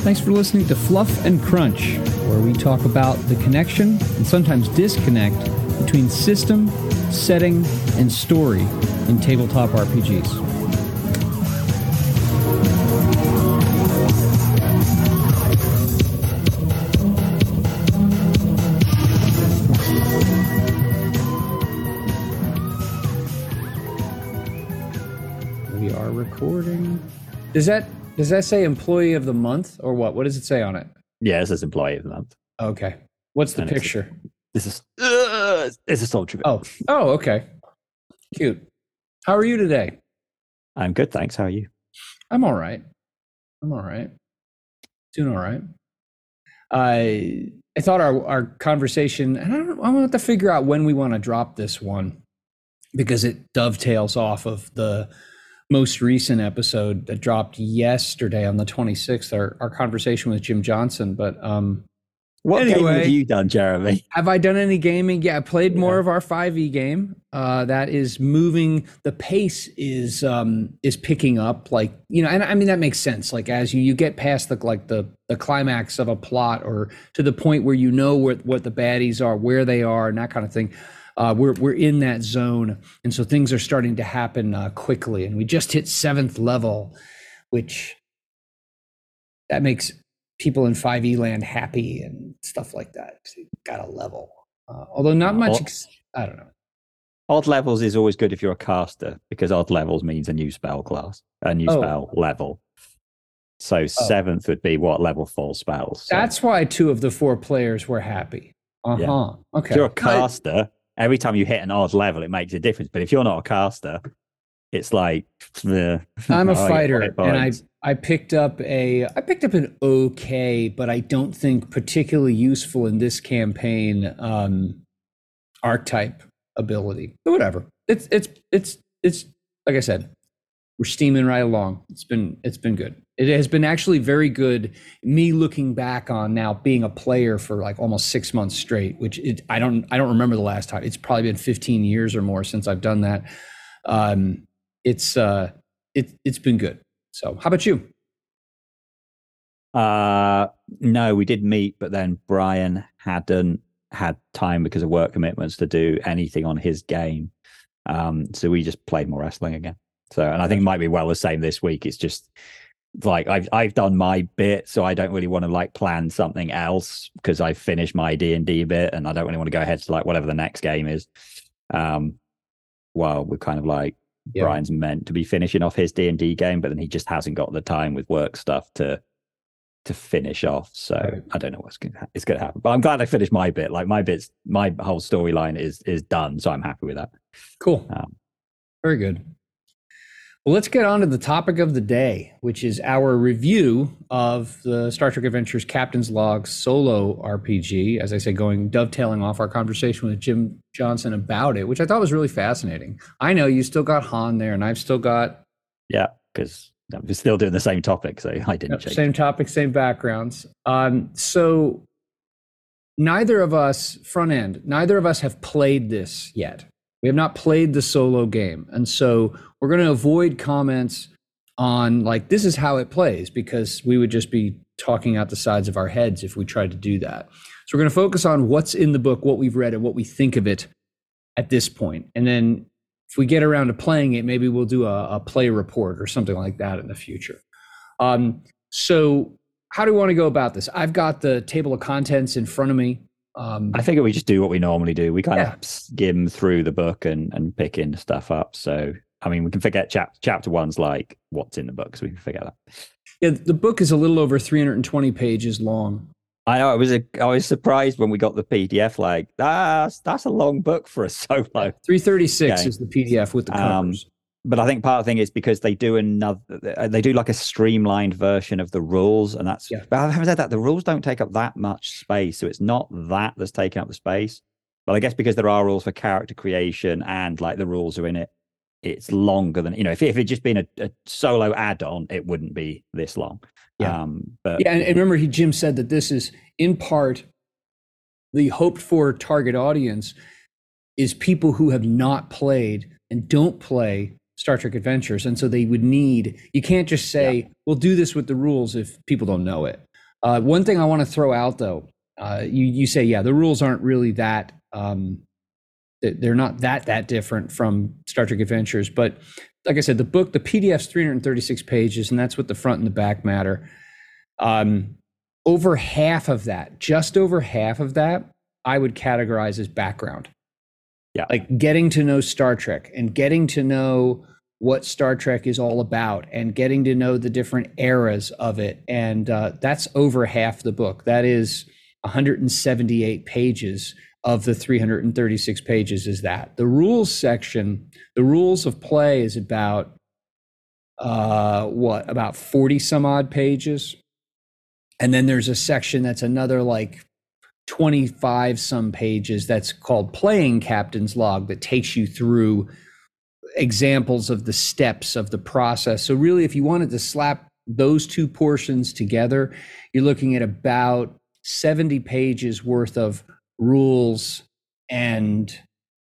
Thanks for listening to Fluff and Crunch, where we talk about the connection and sometimes disconnect between system, setting, and story in tabletop RPGs. We are recording. Does that does that say employee of the month or what? What does it say on it? Yeah, it says employee of the month. Okay. What's the And picture? This is uh, it's a soldier. Oh, oh, okay. Cute. How are you today? I'm good, thanks. How are you? I'm all right. I'm all right. Doing all right. I I thought our our conversation, and I don't I want to figure out when we want to drop this one because it dovetails off of the most recent episode that dropped yesterday on the 26th, our, our conversation with Jim Johnson. But um What game Anyway. have you done, Jeremy? Have I done any gaming? Yeah, I played more Yeah. of our 5e game. Uh, that is moving. The pace is um, is picking up. Like you know, and I mean that makes sense. Like as you you get past the like the the climax of a plot, or to the point where you know what what the baddies are, where they are, and that kind of thing. Uh, we're we're in that zone, and so things are starting to happen uh, quickly. And we just hit seventh level, which that makes people in 5e land happy and stuff like that. you got a level. Uh, although not much, ex- I don't know. Odd levels is always good if you're a caster because odd levels means a new spell class, a new Oh. spell level. So seventh would be what level four spells. So That's why two of the four players were happy. Uh huh. Yeah. Okay. if you're a caster, every time you hit an odd level, it makes a difference. But if you're not a caster, it's like I'm a oh, fighter, and I. I picked up a I picked up an okay, but I don't think particularly useful in this campaign um, archetype ability. But whatever. It's it's it's it's like I said, we're steaming right along. It's been it's been good. It has been actually very good. Me looking back on now being a player for like almost six months straight, which it, I don't I don't remember the last time. It's probably been 15 years or more since I've done that. Um, it's uh, it it's been good. So how about you? Uh, no, we did meet, but then Brian hadn't had time because of work commitments to do anything on his game. Um, so we just played more wrestling again. So, and I think it might be well the same this week. It's just like I've I've done my bit, so I don't really want to like plan something else because I've finished my D and D bit, and I don't really want to go ahead to like whatever the next game is. Um, while we're kind of like Yeah. Brian's meant to be finishing off his D and D game, but then he just hasn't got the time with work stuff to to finish off. So Right. I don't know what's going to it's going to happen. But I'm glad I finished my bit. Like my bits, my whole storyline is is done, so I'm happy with that. Cool. Um, Very good. Well, let's get on to the topic of the day, which is our review of the Star Trek Adventures Captain's Log solo RPG. As I say, going dovetailing off our conversation with Jim Johnson about it, which I thought was really fascinating. I know you still got Han there, and I've still got Yeah, because I'm still doing the same topic, so I didn't Yep, change. same topic, same backgrounds. Um, so neither of us, front end, neither of us have played this yet. We have not played the solo game. And so we're going to avoid comments on like, this is how it plays, because we would just be talking out the sides of our heads if we tried to do that. So we're going to focus on what's in the book, what we've read, and what we think of it at this point. And then if we get around to playing it, maybe we'll do a, a play report or something like that in the future. Um, so, how do we want to go about this? I've got the table of contents in front of me. Um, I figure we just do what we normally do. We kind Yeah. of skim through the book and and pick in stuff up. So I mean, we can forget chap- chapter one's like what's in the book, so we can forget that. yeah, the book is a little over 320 pages long. I know I was a, I was surprised when we got the PDF. Like that's that's a long book for a solo. 336 Okay. is the PDF with the Um, covers. But I think part of the thing is because they do another, they do like a streamlined version of the rules, and that's. Yeah. But having said that, the rules don't take up that much space, so it's not that that's taking up the space. But I guess because there are rules for character creation and like the rules are in it, it's longer than you know. If if it just been a, a solo add-on, it wouldn't be this long. Yeah. Um, but yeah, and, and remember, he Jim said that this is in part the hoped for target audience is people who have not played and don't play Star Trek Adventures, and so they would need. You can't just say, "We'll do this with the rules" if people don't know it. Uh, one thing I want to throw out though, uh, you you say yeah, the rules aren't really that um, they're not that that different from Star Trek Adventures, but like I said, the book, the PDF's 336 pages, and that's what the front and the back matter. Um, over half of that, just over half of that, I would categorize as background. Yeah. Like getting to know Star Trek and getting to know what Star Trek is all about and getting to know the different eras of it. And uh, that's over half the book. That is 178 pages of the 336 pages is that. The rules section, the rules of play is about uh, what, about 40 some odd pages. And then there's a section that's another like 25 some pages that's called playing captain's log that takes you through examples of the steps of the process. So really if you wanted to slap those two portions together, you're looking at about 70 pages worth of rules and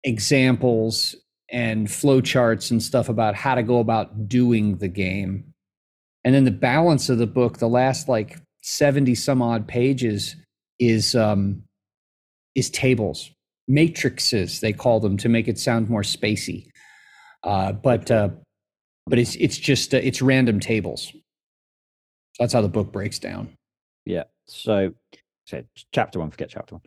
examples and flowcharts and stuff about how to go about doing the game. And then the balance of the book, the last like 70 some odd pages is um is tables, matrices they call them to make it sound more spacey. Uh, but uh, but it's it's just uh, it's random tables. That's how the book breaks down. Yeah. So, so chapter one, forget chapter one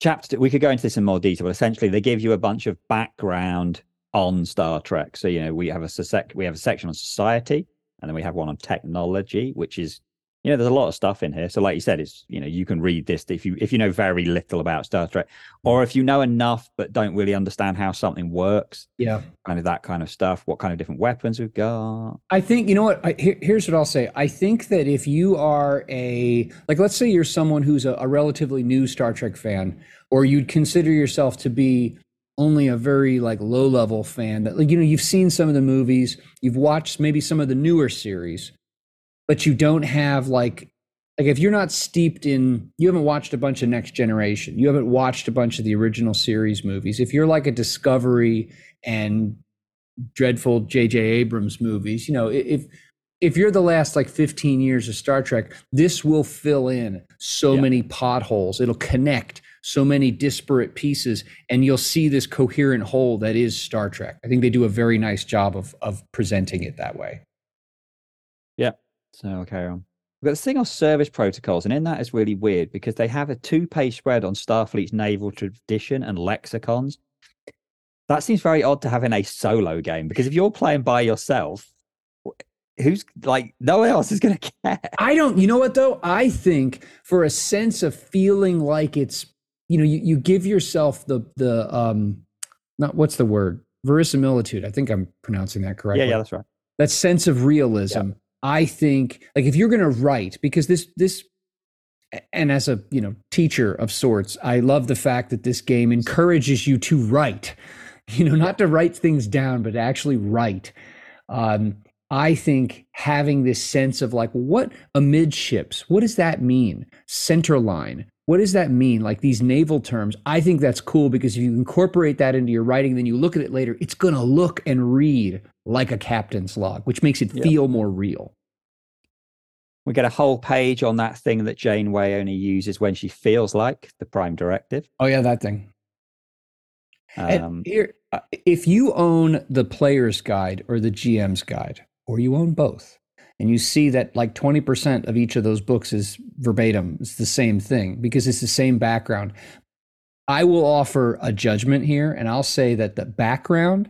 chapter we could go into this in more detail but essentially they give you a bunch of background on star trek. So you know we have a sec we have a section on society and then we have one on technology which is you know there's a lot of stuff in here. So like you said it's you know you can read this if you if you know very little about star trek or if you know enough but don't really understand how something works. Yeah. Kind of that kind of stuff what kind of different weapons we've got. I think you know what? I, here, here's what i'll say. I think that if you are a like let's say you're someone who's a, a relatively new star trek fan or you'd consider yourself to be only a very like low level fan that like you know you've seen some of the movies you've watched maybe some of the newer series but you don't have like like if you're not steeped in you haven't watched a bunch of next generation. You haven't watched a bunch of the original series movies. If you're like a discovery and dreadful jj abrams movies you know if if you're the last like 15 years of star trek this will fill in so yeah. many potholes. It'll connect so many disparate pieces and you'll see this coherent whole that is star trek. I think they do a very nice job of of presenting it that way so I'll carry on. We've got this thing on service protocols, and in that is really weird because they have a two page spread on Starfleet's naval tradition and lexicons. That seems very odd to have in a solo game because if you're playing by yourself, who's like no one else is going to care. I don't, you know what though? I think for a sense of feeling like it's, you know, you, you give yourself the, the, um, not what's the word? Verisimilitude. I think I'm pronouncing that correctly. Yeah, yeah, that's right. That sense of realism. Yeah. I think like if you're going to write because this this and as a you know teacher of sorts, I love the fact that this game encourages you to write. You know, not to write things down, but actually write. Um, I think having this sense of like what amidships, what does that mean? Center line, what does that mean? Like these naval terms, I think that's cool because if you incorporate that into your writing, then you look at it later, it's going to look and read like a captain's log, which makes it feel more real. We get a whole page on that thing that Janeway only uses when she feels like the Prime Directive. Oh yeah, that thing. Um, here, uh, if you own the player's guide or the GM's guide, or you own both, and you see that like 20% of each of those books is verbatim, it's the same thing because it's the same background. I will offer a judgment here, and I'll say that the background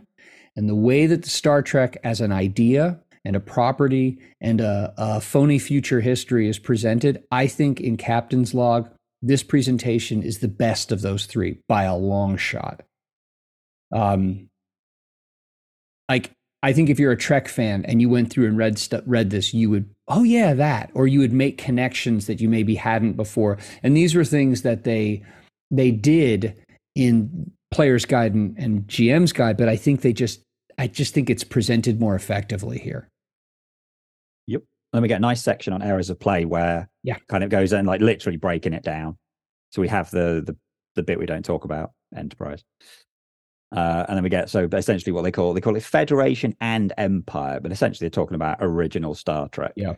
and the way that the Star Trek as an idea and a property and a, a phony future history is presented, I think in Captain's Log, this presentation is the best of those three by a long shot. Um, like I think if you're a Trek fan and you went through and read st- read this, you would, oh yeah, that, or you would make connections that you maybe hadn't before. And these were things that they they did in Player's Guide and, and GM's Guide, but I think they just, I just think it's presented more effectively here. Yep. Then we get a nice section on eras of play where yeah, kind of goes in like literally breaking it down. So we have the the the bit we don't talk about, enterprise. Uh, and then we get so essentially what they call they call it Federation and Empire, but essentially they're talking about original Star Trek. Yeah.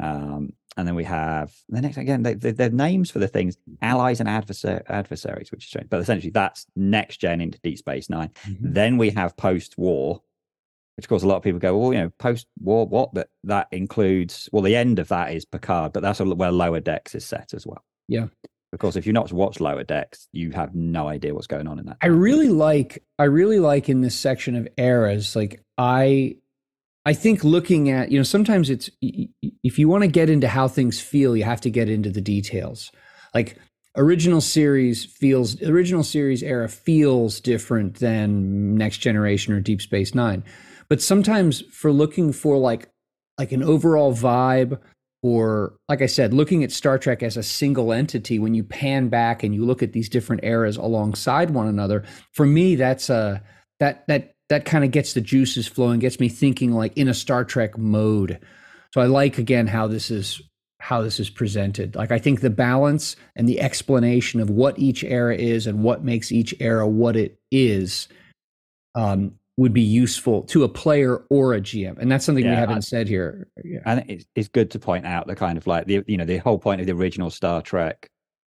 Um, and then we have the next again. They, they, they're names for the things allies and adversar- adversaries, which is strange. But essentially, that's next gen into Deep Space 9 Mhm. Then we have post war, which of course a lot of people go, well, you know, post war, what? But that includes well, the end of that is Picard, but that's where Lower Decks is set as well. Yeah. Of course, if you've not watched Lower Decks, you have no idea what's going on in that. I really like I really like in this section of eras like I I think looking at you know sometimes it's if you want to get into how things feel you have to get into the details. Like original series feels original series era feels different than next generation or deep space 9. But sometimes for looking for like like an overall vibe or like I said, looking at Star Trek as a single entity, when you pan back and you look at these different eras alongside one another, for me, that's a that that that kind of gets the juices flowing, gets me thinking like in a Star Trek mode. So I like again how this is how this is presented. Like I think the balance and the explanation of what each era is and what makes each era what it is um, would be useful to a player or a GM, and that's something we haven't I- said here. Yeah. and it's, it's good to point out the kind of like the you know the whole point of the original Star Trek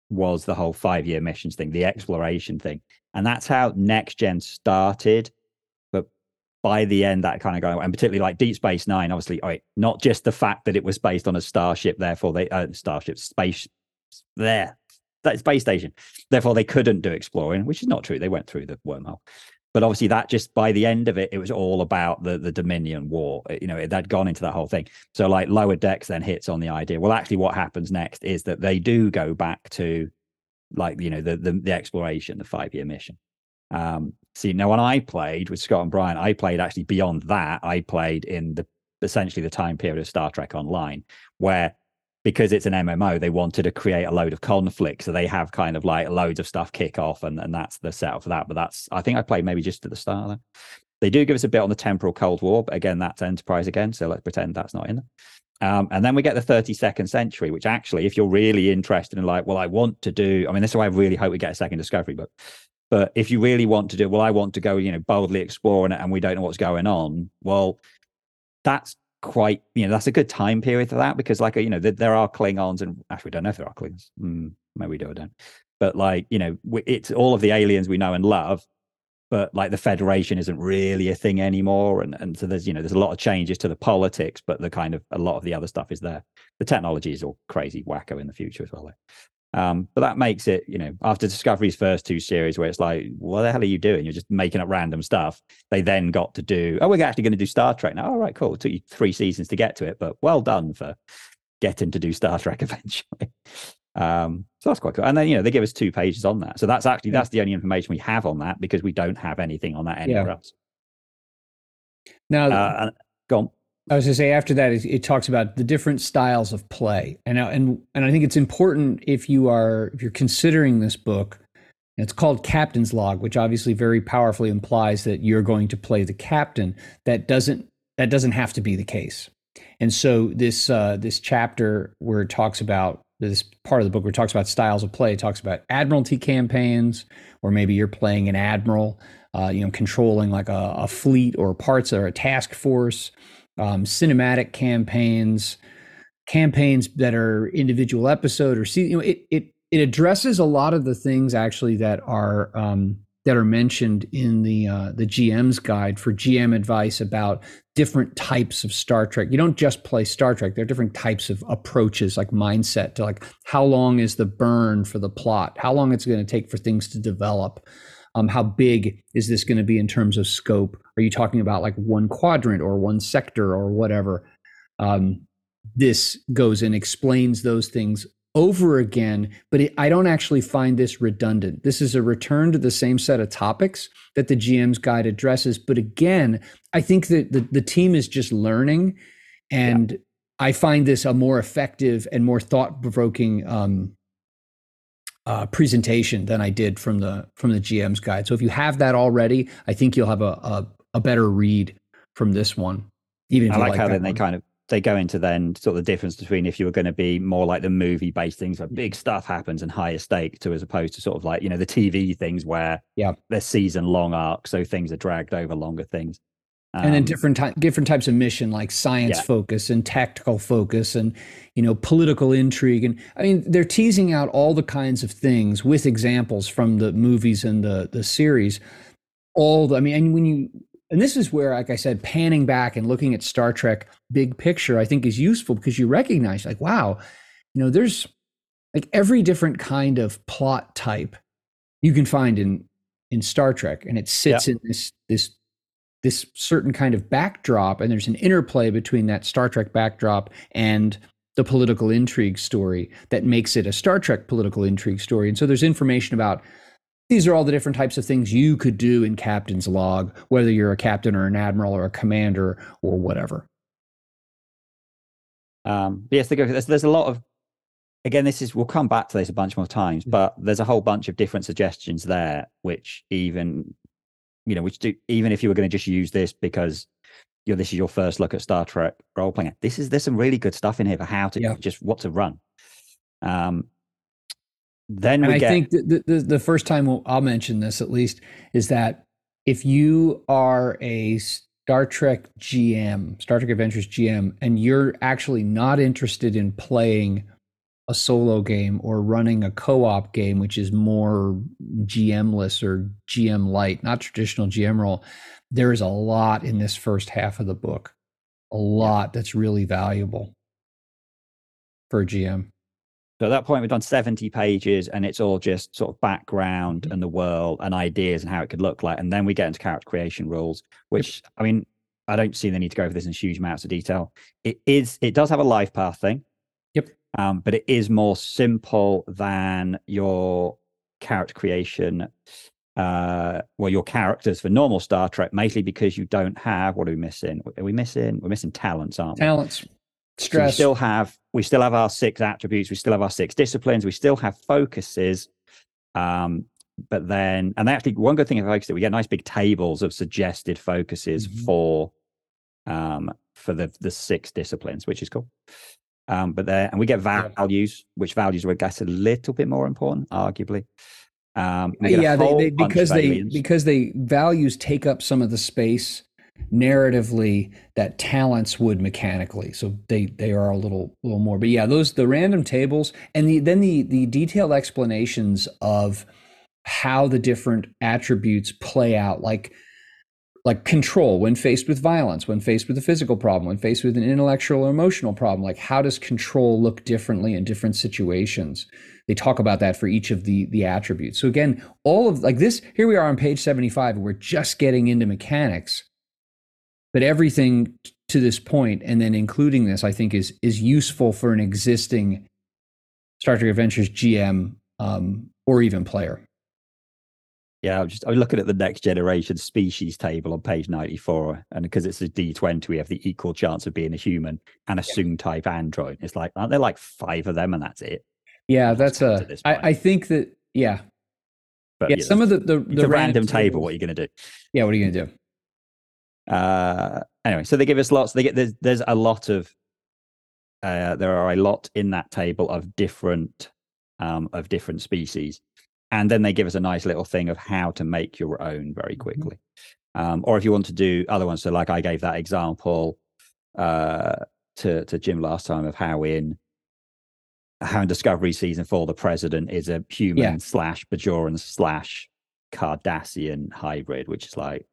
was the whole five year missions thing, the exploration thing, and that's how next gen started. By the end, that kind of going, and particularly like Deep Space Nine, obviously, not just the fact that it was based on a starship, therefore they uh, starship space there that space station, therefore they couldn't do exploring, which is not true. They went through the wormhole. But obviously that just by the end of it it was all about the the dominion war Uh, you know it had gone into that whole thing. So like lower decks then hits on the idea. Well actually what happens next is that they do go back to like you know the the, the exploration the five year mission. Um see now when i played with scott and brian i played actually beyond that i played in the essentially the time period of star trek online where because it's an MMO, they wanted to create a load of conflict. So they have kind of like loads of stuff kick off, and, and that's the setup for that. But that's, I think I played maybe just at the start. of There. They do give us a bit on the temporal Cold War, but again, that's Enterprise again. So let's pretend that's not in there. Um, and then we get the 32nd century, which actually, if you're really interested in like, well, I want to do, I mean, this is why I really hope we get a second discovery book. But if you really want to do, well, I want to go, you know, boldly exploring it and we don't know what's going on, well, that's quite you know that's a good time period for that because like you know there, are klingons and actually we don't know if there are klingons. Mm, maybe we do or don't. But like you know it's all of the aliens we know and love but like the federation isn't really a thing anymore and and so there's you know there's a lot of changes to the politics but the kind of a lot of the other stuff is there. The technology is all crazy wacko in the future as well though. Um, but that makes it, you know, after Discovery's first two series, where it's like, what the hell are you doing? You're just making up random stuff. They then got to do, oh, we're actually going to do Star Trek now. All right, cool. It took you three seasons to get to it, but well done for getting to do Star Trek eventually. Um, so that's quite cool. And then, you know, they give us two pages on that. So that's actually, that's the only information we have on that because we don't have anything on that anywhere Yeah. else. Now, Uh, go on. I was to say after that, it, it talks about the different styles of play, and uh, and and I think it's important if you are if you're considering this book. It's called Captain's Log, which obviously very powerfully implies that you're going to play the captain. That doesn't that doesn't have to be the case. And so this uh, this chapter where it talks about this part of the book where it talks about styles of play, talks about admiralty campaigns, or maybe you're playing an admiral, uh, you know, controlling like a, a fleet or parts or a task force um, cinematic campaigns, campaigns that are individual episode or see, you know, it it it addresses a lot of the things actually that are um, that are mentioned in the uh, the GM's guide for GM advice about different types of Star Trek. You don't just play Star Trek. There are different types of approaches, like mindset to like how long is the burn for the plot, how long it's going to take for things to develop. Um, how big is this going to be in terms of scope? Are you talking about like one quadrant or one sector or whatever? Um, this goes and explains those things over again, but it, I don't actually find this redundant. This is a return to the same set of topics that the GM's guide addresses. But again, I think that the, the team is just learning, and I find this a more effective and more thought provoking um, uh, presentation than I did from the from the GM's guide. So if you have that already, I think you'll have a a, a better read from this one. Even if I you like, how then they kind of they go into then sort of the difference between if you were going to be more like the movie based things where big stuff happens and higher stake to as opposed to sort of like you know the TV things where Yeah. they're season long arcs so things are dragged over longer things. And then um, different ty- different types of mission like science Yeah. focus and tactical focus and you know political intrigue. And i mean they're teasing out all the kinds of things with examples from the movies and the the series. All the, i mean and when you and this is where like i said panning back and looking at star trek big picture i think is useful because you recognize like wow you know there's like every different kind of plot type you can find in in star trek. And it sits in this this this certain kind of backdrop and there's an interplay between that Star Trek backdrop and the political intrigue story that makes it a Star Trek political intrigue story. And so there's information about these are all the different types of things you could do in captain's log, whether you're a captain or an admiral or a commander or whatever. Um, yes, there's, there's a lot of, again, this is, we'll come back to this a bunch more times, but there's a whole bunch of different suggestions there, which even, you know, which do, even if you were going to just use this because you know, this is your first look at Star Trek role playing, this is, there's some really good stuff in here for how to Yeah. just what to run. Um, then And we I get, think the, the, the first time I'll mention this at least is that if you are a Star Trek GM, Star Trek Adventures GM, and you're actually not interested in playing a solo game or running a co-op game, which is more GM-less or GM light, not traditional GM role, there is a lot in this first half of the book, a lot that's really valuable for a GM. So at that point, we've done 70 pages and it's all just sort of background Mhm. and the world and ideas and how it could look like. And then we get into character creation rules, which I mean, I don't see the need to go over this in huge amounts of detail. It is, it does have a life path thing. Um, but it is more simple than your character creation. Uh, well, your characters for normal Star Trek, mainly because you don't have what are we missing? Are we missing? We're missing talents, aren't we? Talents, So we still have we still have our six attributes. We still have our six disciplines. We still have focuses. Um, but then, and actually, one good thing about focus is we get nice big tables of suggested focuses Mhm. for um, for the the six disciplines, which is cool. Um, but there, and we get values, which values I guess, a little bit more important, arguably. Um, we yeah they, they because they aliens. because they values take up some of the space narratively that talents would mechanically so they they are a little little more but yeah those the random tables and the then the the detailed explanations of how the different attributes play out like like control. When faced with violence when faced with a physical problem when faced with an intellectual or emotional problem like how does control look differently in different situations? They talk about that for each of the the attributes. So again all of like this here we are on page 75 and we're just getting into mechanics. But everything to this point and then including this i think is is useful for an existing star trek adventures gm um, or even player Yeah, I'm just I'm looking at the next generation species table on page 94, and because it's a D20, we have the equal chance of being a human and a Soong type android. It's like, aren't there like five of them, and that's it? yeah that's a. I, I think that yeah But yeah some of the the, the random table. What are you going to do? yeah what are you gonna do Uh, anyway, so they give us lots. They get there's there's a lot of uh, there are a lot in that table of different um, of different species, and then they give us a nice little thing of how to make your own very Mhm. quickly. Um, or if you want to do other ones, so like I gave that example uh, to to Jim last time of how in how in Discovery season four the president is a human Yeah. slash Bajoran slash Cardassian hybrid, which is like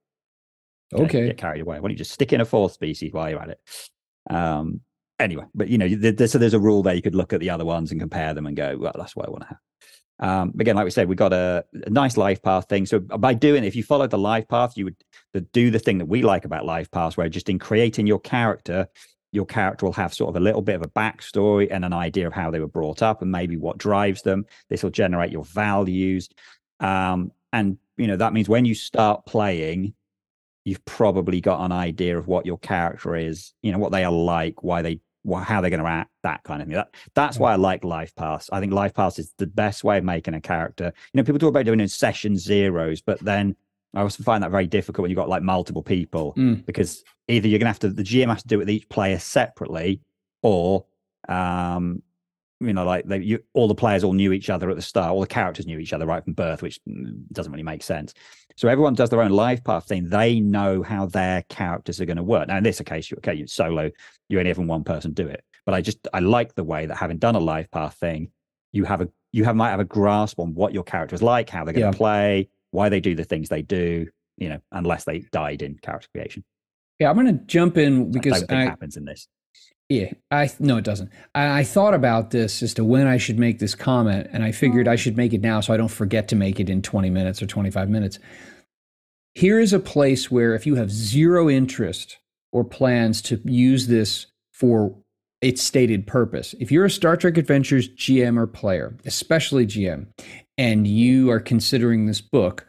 okay get carried away. Why don't you just stick in a fourth species while you're at it? Um, anyway, but you know, th- th- so there's a rule there. You could look at the other ones and compare them and go, well, that's what I want to have. Um, again, like we said, we got a, a nice life path thing. So by doing, if you followed the life path, you would do the thing that we like about life paths, where just in creating your character, your character will have sort of a little bit of a backstory and an idea of how they were brought up and maybe what drives them. This will generate your values. Um, and you know, that means when you start playing, you've probably got an idea of what your character is, you know, what they are like, why they, how they're going to act, that kind of thing. That, that's why I like Life Paths. I think Life Paths is the best way of making a character. You know, people talk about doing it in session zeros, but then I also find that very difficult when you've got like multiple people Mm. because either you're going to have to, the GM has to do it with each player separately, or, um, you know, like they, you, all the players all knew each other at the start. All the characters knew each other right from birth, which doesn't really make sense. So everyone does their own life path thing. They know how their characters are going to work. Now, in this case, you okay, you solo, you only have one person do it. But I just I like the way that having done a life path thing, you have a you have might have a grasp on what your character is like, how they're going to yeah. play, why they do the things they do. You know, unless they died in character creation. Yeah, I'm going to jump in because I, I happens in this. Yeah, I no, it doesn't. I, I, thought about this as to when I should make this comment, and I figured I mm. should make it now so I don't forget to make it in 20 minutes or 25 minutes. Here is a place where if you have zero interest or plans to use this for its stated purpose, if you're a Star Trek Adventures GM or player, especially GM, and you are considering this book,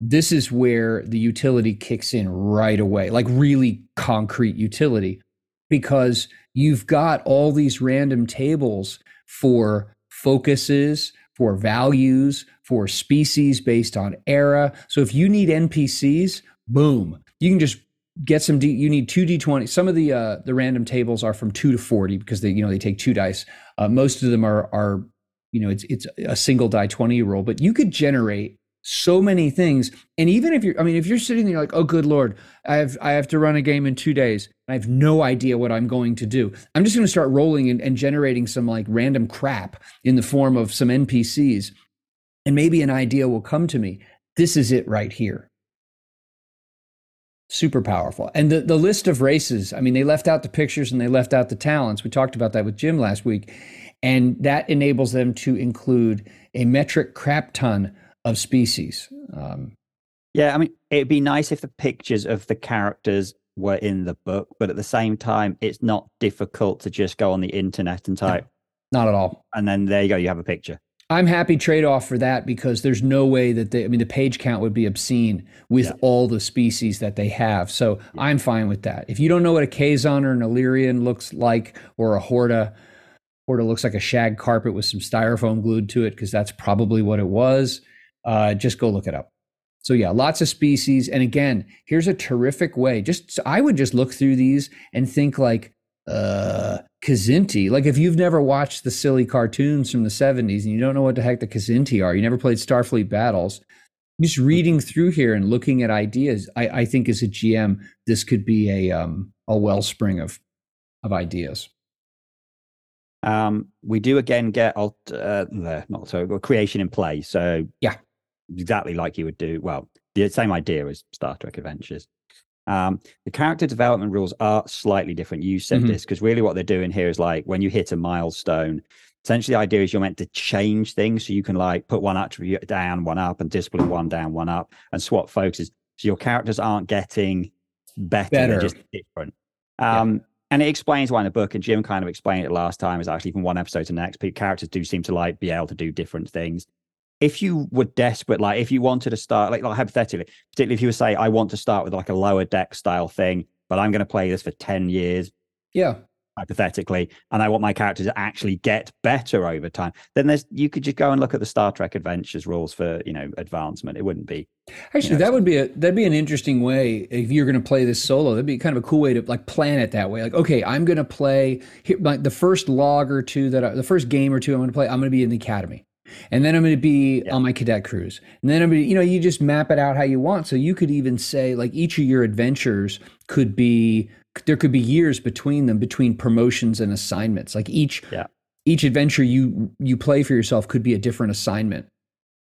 this is where the utility kicks in right away, like really concrete utility, because you've got all these random tables for focuses, for values, for species based on era. So if you need NPCs, boom, you can just get some D, you need two d20 some of the uh the random tables are from 2 to 40 because they you know they take two dice uh, most of them are are you know it's it's a single die 20 roll but you could generate so many things. And even if you're i mean if you're sitting there like oh good lord i have i have to run a game in two days. I have no idea what i'm going to do. I'm just going to start rolling and, and generating some like random crap in the form of some npcs and maybe an idea will come to me. This is it right here. Super powerful. And the, the list of races i mean they left out the pictures and they left out the talents. We talked about that with jim last week. And that enables them to include a metric crap ton of species. Um, yeah, I mean, it'd be nice if the pictures of the characters were in the book, but at the same time, it's not difficult to just go on the internet and type. No, not at all. And then there you go, you have a picture. I'm happy trade off for that because there's no way that they, I mean, the page count would be obscene with yeah. all the species that they have. So yeah. I'm fine with that. If you don't know what a Kazon or an Illyrian looks like or a Horta, Horta looks like a shag carpet with some styrofoam glued to it because that's probably what it was uh, just go look it up. So yeah, lots of species. And again, here's a terrific way. Just I would just look through these and think like uh Kzinti. Like if you've never watched the silly cartoons from the 70s and you don't know what the heck the Kzinti are, you never played Starfleet battles, just reading through here and looking at ideas, I, I think as a GM, this could be a um a wellspring of of ideas. Um, we do again get alt, uh, not so creation in play. So yeah, exactly like you would do. Well, the same idea as Star Trek Adventures. Um, the character development rules are slightly different. You said mm-hmm. this because really what they're doing here is like when you hit a milestone, essentially the idea is you're meant to change things. So you can like put one attribute down, one up, and discipline one down, one up, and swap focuses. So your characters aren't getting better, better. they're just different. Um, yeah. And it explains why in the book, and Jim kind of explained it last time, is actually from one episode to the next, characters do seem to like be able to do different things if you were desperate, like if you wanted to start, like, like hypothetically, particularly if you were say, I want to start with like a lower deck style thing, but I'm going to play this for 10 years. Yeah. Hypothetically, and I want my character to actually get better over time, then there's you could just go and look at the Star Trek Adventures rules for you know advancement. It wouldn't be actually you know, that would be a that'd be an interesting way if you're going to play this solo. That'd be kind of a cool way to like plan it that way. Like, okay, I'm going to play here, like the first log or two that I, the first game or two I'm going to play. I'm going to be in the academy and then I'm going to be yeah. on my cadet cruise. And then I'm going to, you know, you just map it out how you want. So you could even say like each of your adventures could be there could be years between them between promotions and assignments. Like each yeah. each adventure you you play for yourself could be a different assignment.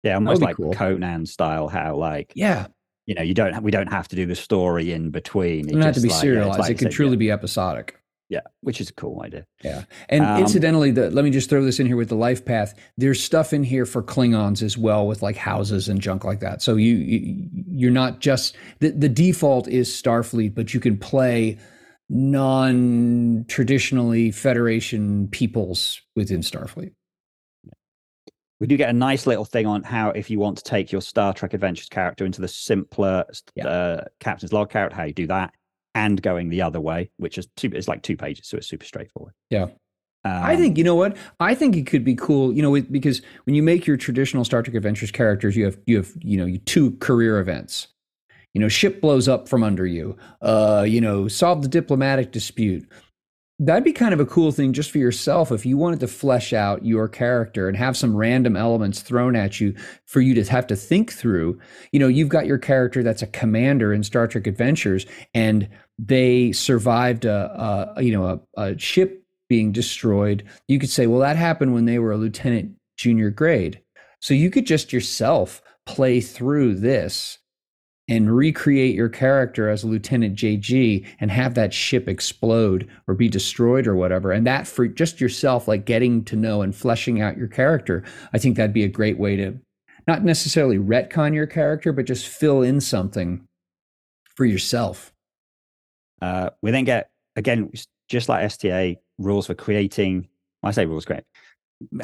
Yeah, almost like cool. Conan style. How like yeah, you know, you don't we don't have to do the story in between. It doesn't have to be like, serialized. Yeah, like it can truly yeah. be episodic. Yeah, which is a cool idea. Yeah, and um, incidentally, the, let me just throw this in here with the life path. There's stuff in here for Klingons as well, with like houses and junk like that. So you, you you're not just the the default is Starfleet, but you can play non traditionally Federation peoples within Starfleet. We do get a nice little thing on how if you want to take your Star Trek Adventures character into the simpler yeah. uh, Captain's Log character, how you do that and going the other way, which is two, it's like two pages, so it's super straightforward. Yeah. Um, I think you know what I think it could be cool. You know, because when you make your traditional Star Trek Adventures characters, you have you have you know two career events. You know, ship blows up from under you. Uh, you know, solve the diplomatic dispute. that'd be kind of a cool thing just for yourself if you wanted to flesh out your character and have some random elements thrown at you for you to have to think through. You know, you've got your character that's a commander in Star Trek Adventures, and they survived a, a you know a, a ship being destroyed. You could say, well, that happened when they were a lieutenant junior grade. So you could just yourself play through this and recreate your character as Lieutenant JG and have that ship explode or be destroyed or whatever. And that for just yourself, like getting to know and fleshing out your character, I think that'd be a great way to not necessarily retcon your character, but just fill in something for yourself. Uh, we then get, again, just like STA, rules for creating, I say rules, great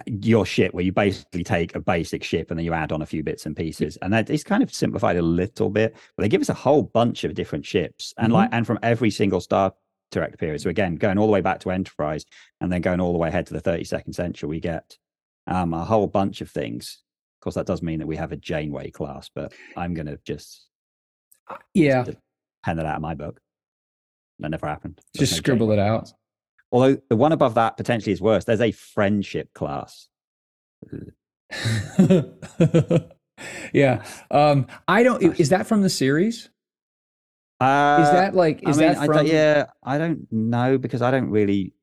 your ship where you basically take a basic ship and then you add on a few bits and pieces. And that is kind of simplified a little bit but they give us a whole bunch of different ships and mm-hmm. like and from every single star trek period. So again going all the way back to enterprise and then going all the way ahead to the 32nd century we get um, a whole bunch of things. Of course that does mean that we have a janeway class but i'm going to just yeah. just pen that out of my book that never happened There's just no scribble it out class. Although the one above that potentially is worse. There's a friendship class. yeah. Um, I don't. Is that from the series? Uh, is that like? Is I mean, that from? I yeah, I don't know because I don't really,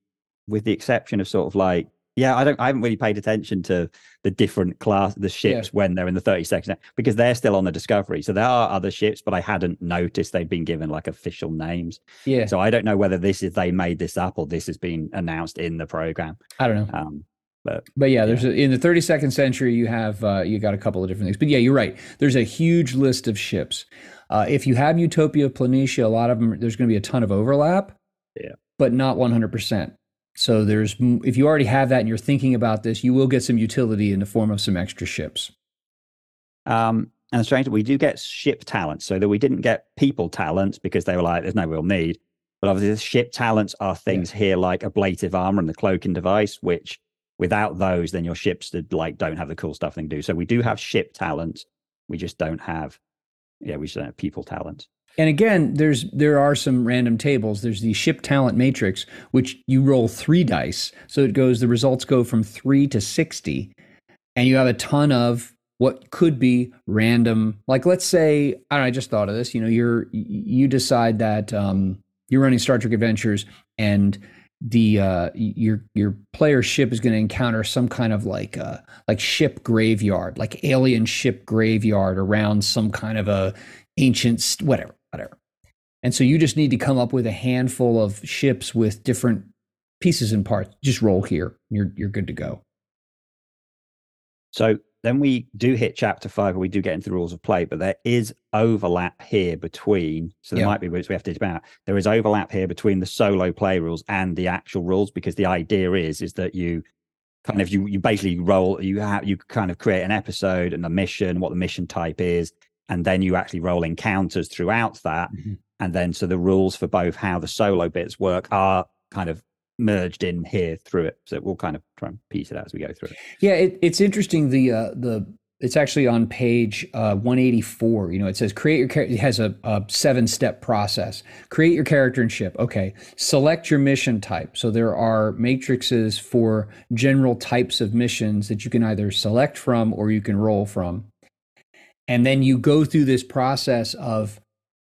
with the exception of sort of like yeah, I don't. I haven't really paid attention to the different class, the ships yeah. when they're in the 30 seconds because they're still on the Discovery. So there are other ships, but I hadn't noticed they'd been given like official names. Yeah. So I don't know whether this is they made this up or this has been announced in the program. I don't know. Um, but but yeah, there's. A, in the 32nd century you have uh, you got a couple of different things. But yeah, you're right. There's a huge list of ships. Uh, if you have Utopia Planitia, a lot of them there's going to be a ton of overlap. Yeah. But not 100 percent. So there's if you already have that and you're thinking about this, you will get some utility in the form of some extra ships. Um, and strange, we do get ship talents, so that we didn't get people talents because they were like, there's no real need. But obviously, the ship talents are things yeah. here like ablative armor and the cloaking device, which without those, then your ships that like don't have the cool stuff they can do. So we do have ship talents. We just don't have, yeah, we just don't have people talents. And again, there's there are some random tables. There's the ship talent matrix, which you roll three dice. So it goes, the results go from three to 60. And you have a ton of what could be random. Like let's say, I, I just thought of this, you know, you're you decide that um, you're running Star Trek Adventures and the uh, your your player ship is going to encounter some kind of like uh, like ship graveyard, like alien ship graveyard around some kind of a ancient whatever. And so you just need to come up with a handful of ships with different pieces and parts. Just roll here. You're you're good to go. So then we do hit chapter five, and we do get into the rules of play, but there is overlap here between. So there might be which we have to about. There is overlap here between the solo play rules and the actual rules because the idea is is that you kind of you you basically roll you have you kind of create an episode and a mission, what the mission type is, and then you actually roll encounters throughout that mm-hmm. And then so the rules for both how the solo bits work are kind of merged in here through it. So we'll kind of try and piece it out as we go through it. Yeah it, it's interesting the uh the it's actually on page uh, 184 you know it says create your character it has a, a seven step process. Create your character and ship. Okay select your mission type. So there are matrices for general types of missions that you can either select from or you can roll from. And then you go through this process of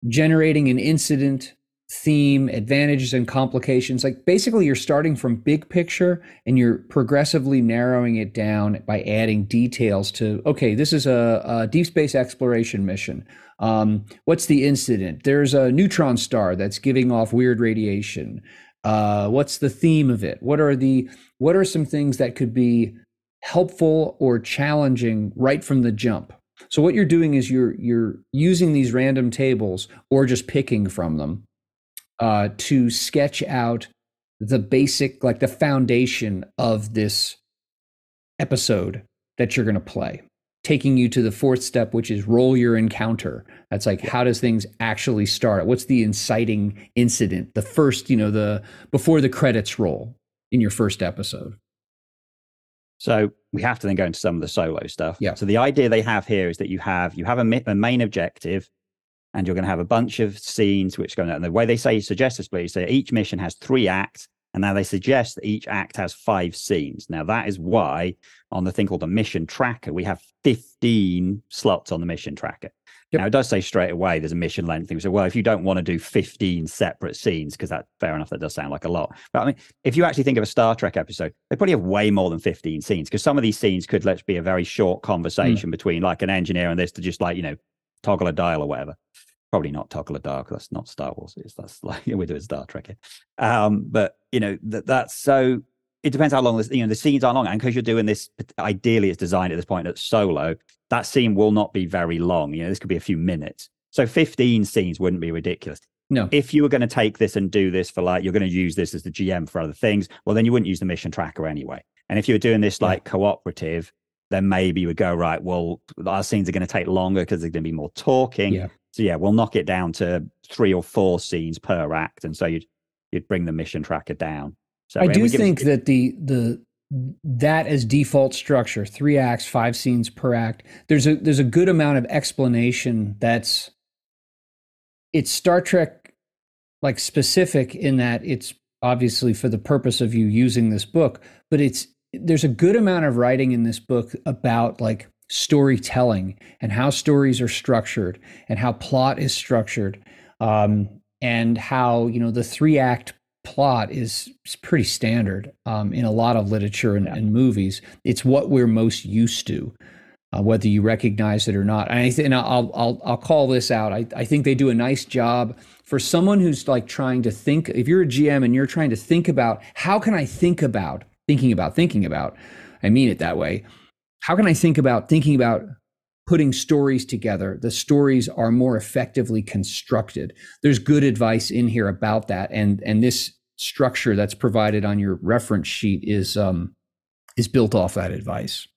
generating an incident, theme, advantages, and complications. Like basically, you're starting from big picture and you're progressively narrowing it down by adding details to, okay, this is a, a deep space exploration mission. Um, what's the incident? There's a neutron star that's giving off weird radiation. Uh, what's the theme of it? What are the what are some things that could be helpful or challenging right from the jump? So what you're doing is you're you're using these random tables or just picking from them uh, to sketch out the basic, like the foundation of this episode that you're going to play. Taking you to the fourth step, which is roll your encounter. That's like how does things actually start? What's the inciting incident? The first, you know, the before the credits roll in your first episode. So we have to then go into some of the solo stuff. Yeah. So the idea they have here is that you have you have a, a main objective, and you're going to have a bunch of scenes which go. And the way they say suggest this, please, say each mission has three acts, And now they suggest that each act has five scenes. Now, that is why on the thing called the mission tracker, we have 15 slots on the mission tracker. Yep. Now, it does say straight away there's a mission length thing. So, well, if you don't want to do 15 separate scenes, because that fair enough, that does sound like a lot. But I mean, if you actually think of a Star Trek episode, they probably have way more than 15 scenes because some of these scenes could let's be a very short conversation mm. between like an engineer and this to just like, you know, toggle a dial or whatever probably not toggle a dial because that's not Star Wars. It's that's like we're doing Star Trek here. Um, but you know that that's so. It depends how long this. You know, the scenes are long, and because you're doing this, ideally, it's designed at this point at solo. That scene will not be very long. You know, this could be a few minutes. So 15 scenes wouldn't be ridiculous. No. If you were going to take this and do this for like, you're going to use this as the GM for other things, well, then you wouldn't use the mission tracker anyway. And if you were doing this like yeah. cooperative, then maybe you would go, right, well, our scenes are going to take longer because there's going to be more talking. Yeah. So yeah, we'll knock it down to three or four scenes per act, and so you'd you'd bring the mission tracker down. So I do think us- that the the that as default structure, three acts, five scenes per act. There's a there's a good amount of explanation that's it's Star Trek like specific in that it's obviously for the purpose of you using this book, but it's there's a good amount of writing in this book about like storytelling and how stories are structured and how plot is structured um, and how you know the three act plot is, pretty standard um, in a lot of literature and, and, movies. It's what we're most used to uh, whether you recognize it or not. And, I th- and I'll, I'll, I'll call this out. I, I think they do a nice job. For someone who's like trying to think if you're a gm and you're trying to think about how can i think about thinking about thinking about i mean it that way how can I think about thinking about putting stories together? The stories are more effectively constructed. There's good advice in here about that, and and this structure that's provided on your reference sheet is um, is built off that advice.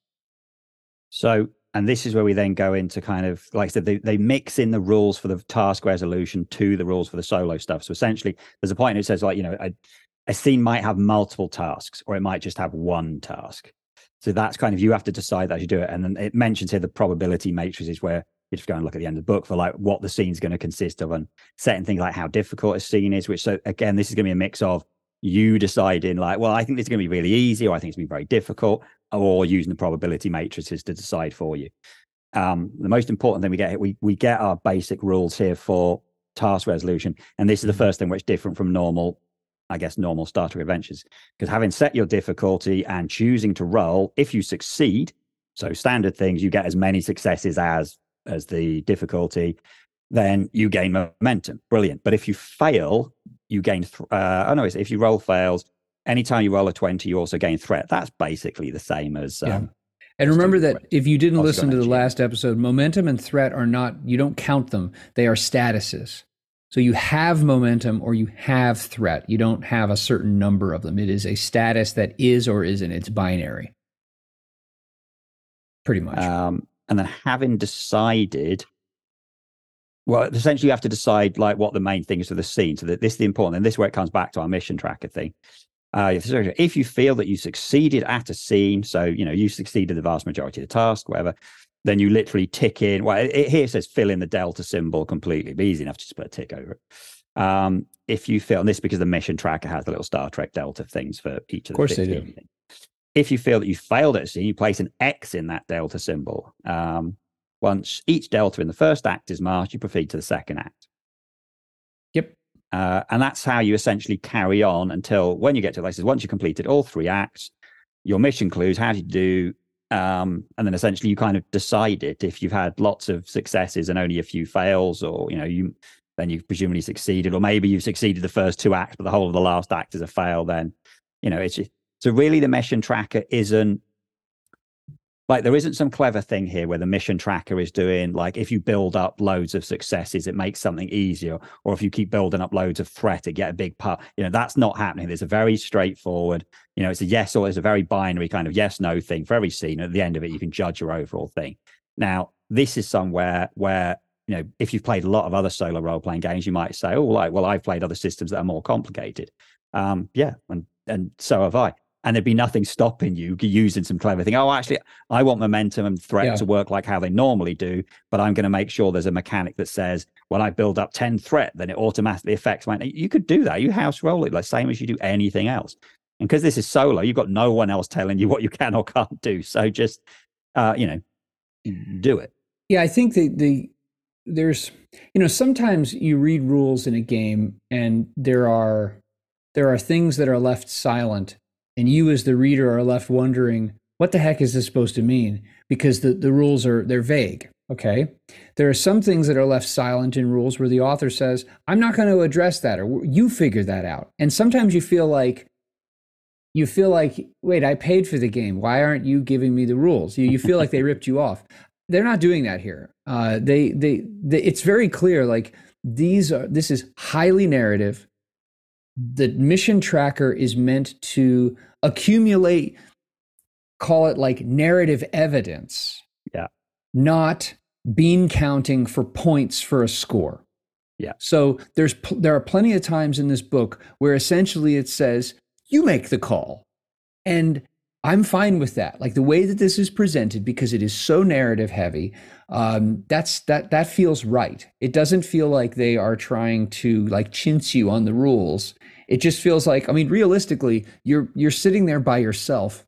So, and this is where we then go into kind of like I said, they, they mix in the rules for the task resolution to the rules for the solo stuff. So essentially, there's a point it says like you know a, a scene might have multiple tasks, or it might just have one task. So that's kind of you have to decide as you do it. And then it mentions here the probability matrices where you just go and look at the end of the book for like what the scene's going to consist of and certain things like how difficult a scene is, which so again, this is going to be a mix of you deciding like, well, I think this is going to be really easy, or I think it's going to be very difficult, or using the probability matrices to decide for you. Um, the most important thing we get here, we we get our basic rules here for task resolution, and this is the mm-hmm. first thing which is different from normal I guess, normal starter adventures. Because having set your difficulty and choosing to roll, if you succeed, so standard things, you get as many successes as as the difficulty, then you gain momentum. Brilliant. But if you fail, you gain. Th- uh, oh no, if you roll fails, anytime you roll a twenty, you also gain threat. That's basically the same as. Um, yeah. And remember that if you didn't listen to the last episode, momentum and threat are not, you don't count them. They are statuses. So you have momentum or you have threat. You don't have a certain number of them. It is a status that is or isn't. It's binary. Pretty much. Um, and then having decided, well, essentially you have to decide like what the main thing is for the scene. So that this is the important, and this is where it comes back to our mission tracker thing. Uh, if you feel that you succeeded at a scene, so you know you succeeded the vast majority of the task, whatever, then you literally tick in. Well, it, here it says fill in the delta symbol completely. Be easy enough to just put a tick over it. Um, if you fill, and this because the mission tracker has the little Star Trek delta things for each of, of course they do. Things. If you feel that you failed at a scene, you place an X in that delta symbol. Um, once each delta in the first act is marked, you proceed to the second act. Yep. Uh, and that's how you essentially carry on until when you get to places. Once you completed all three acts, your mission clues how you do um, and then essentially you kind of decide it if you've had lots of successes and only a few fails or you know you then you've presumably succeeded or maybe you've succeeded the first two acts but the whole of the last act is a fail then. You know it's so really the mission tracker isn't like there isn't some clever thing here where the mission tracker is doing like if you build up loads of successes it makes something easier or if you keep building up loads of threat it get a big part. You know that's not happening. There's a very straightforward you know it's a yes or it's a very binary kind of yes no thing for every scene. At the end of it you can judge your overall thing. Now this is somewhere where you know if you've played a lot of other solo role playing games you might say oh like well i've played other systems that are more complicated. Um yeah and and so have i and there'd be nothing stopping you using some clever thing. Oh, actually, I want momentum and threat yeah. to work like how they normally do, but I'm going to make sure there's a mechanic that says when I build up 10 threat, then it automatically affects my. You could do that. You house roll it like same as you do anything else. And because this is solo, you've got no one else telling you what you can or can't do. So just, uh, you know, do it. Yeah, I think the the there's you know sometimes you read rules in a game and there are there are things that are left silent and you as the reader are left wondering what the heck is this supposed to mean? Because the, the rules are they're vague okay? There are some things that are left silent in rules where the author says i'm not going to address that or you figure that out. And sometimes you feel like you feel like wait i paid for the game. Why aren't you giving me the rules? You, you feel like they ripped you off. They're not doing that here. Uh, they, they they it's very clear like these are this is highly narrative the mission tracker is meant to accumulate call it like narrative evidence. Yeah. Not bean counting for points for a score. Yeah. So there's there are plenty of times in this book where essentially it says you make the call. And i'm fine with that like the way that this is presented because it is so narrative heavy um, that's that that feels right it doesn't feel like they are trying to like chintz you on the rules it just feels like, I mean, realistically, you're you're sitting there by yourself,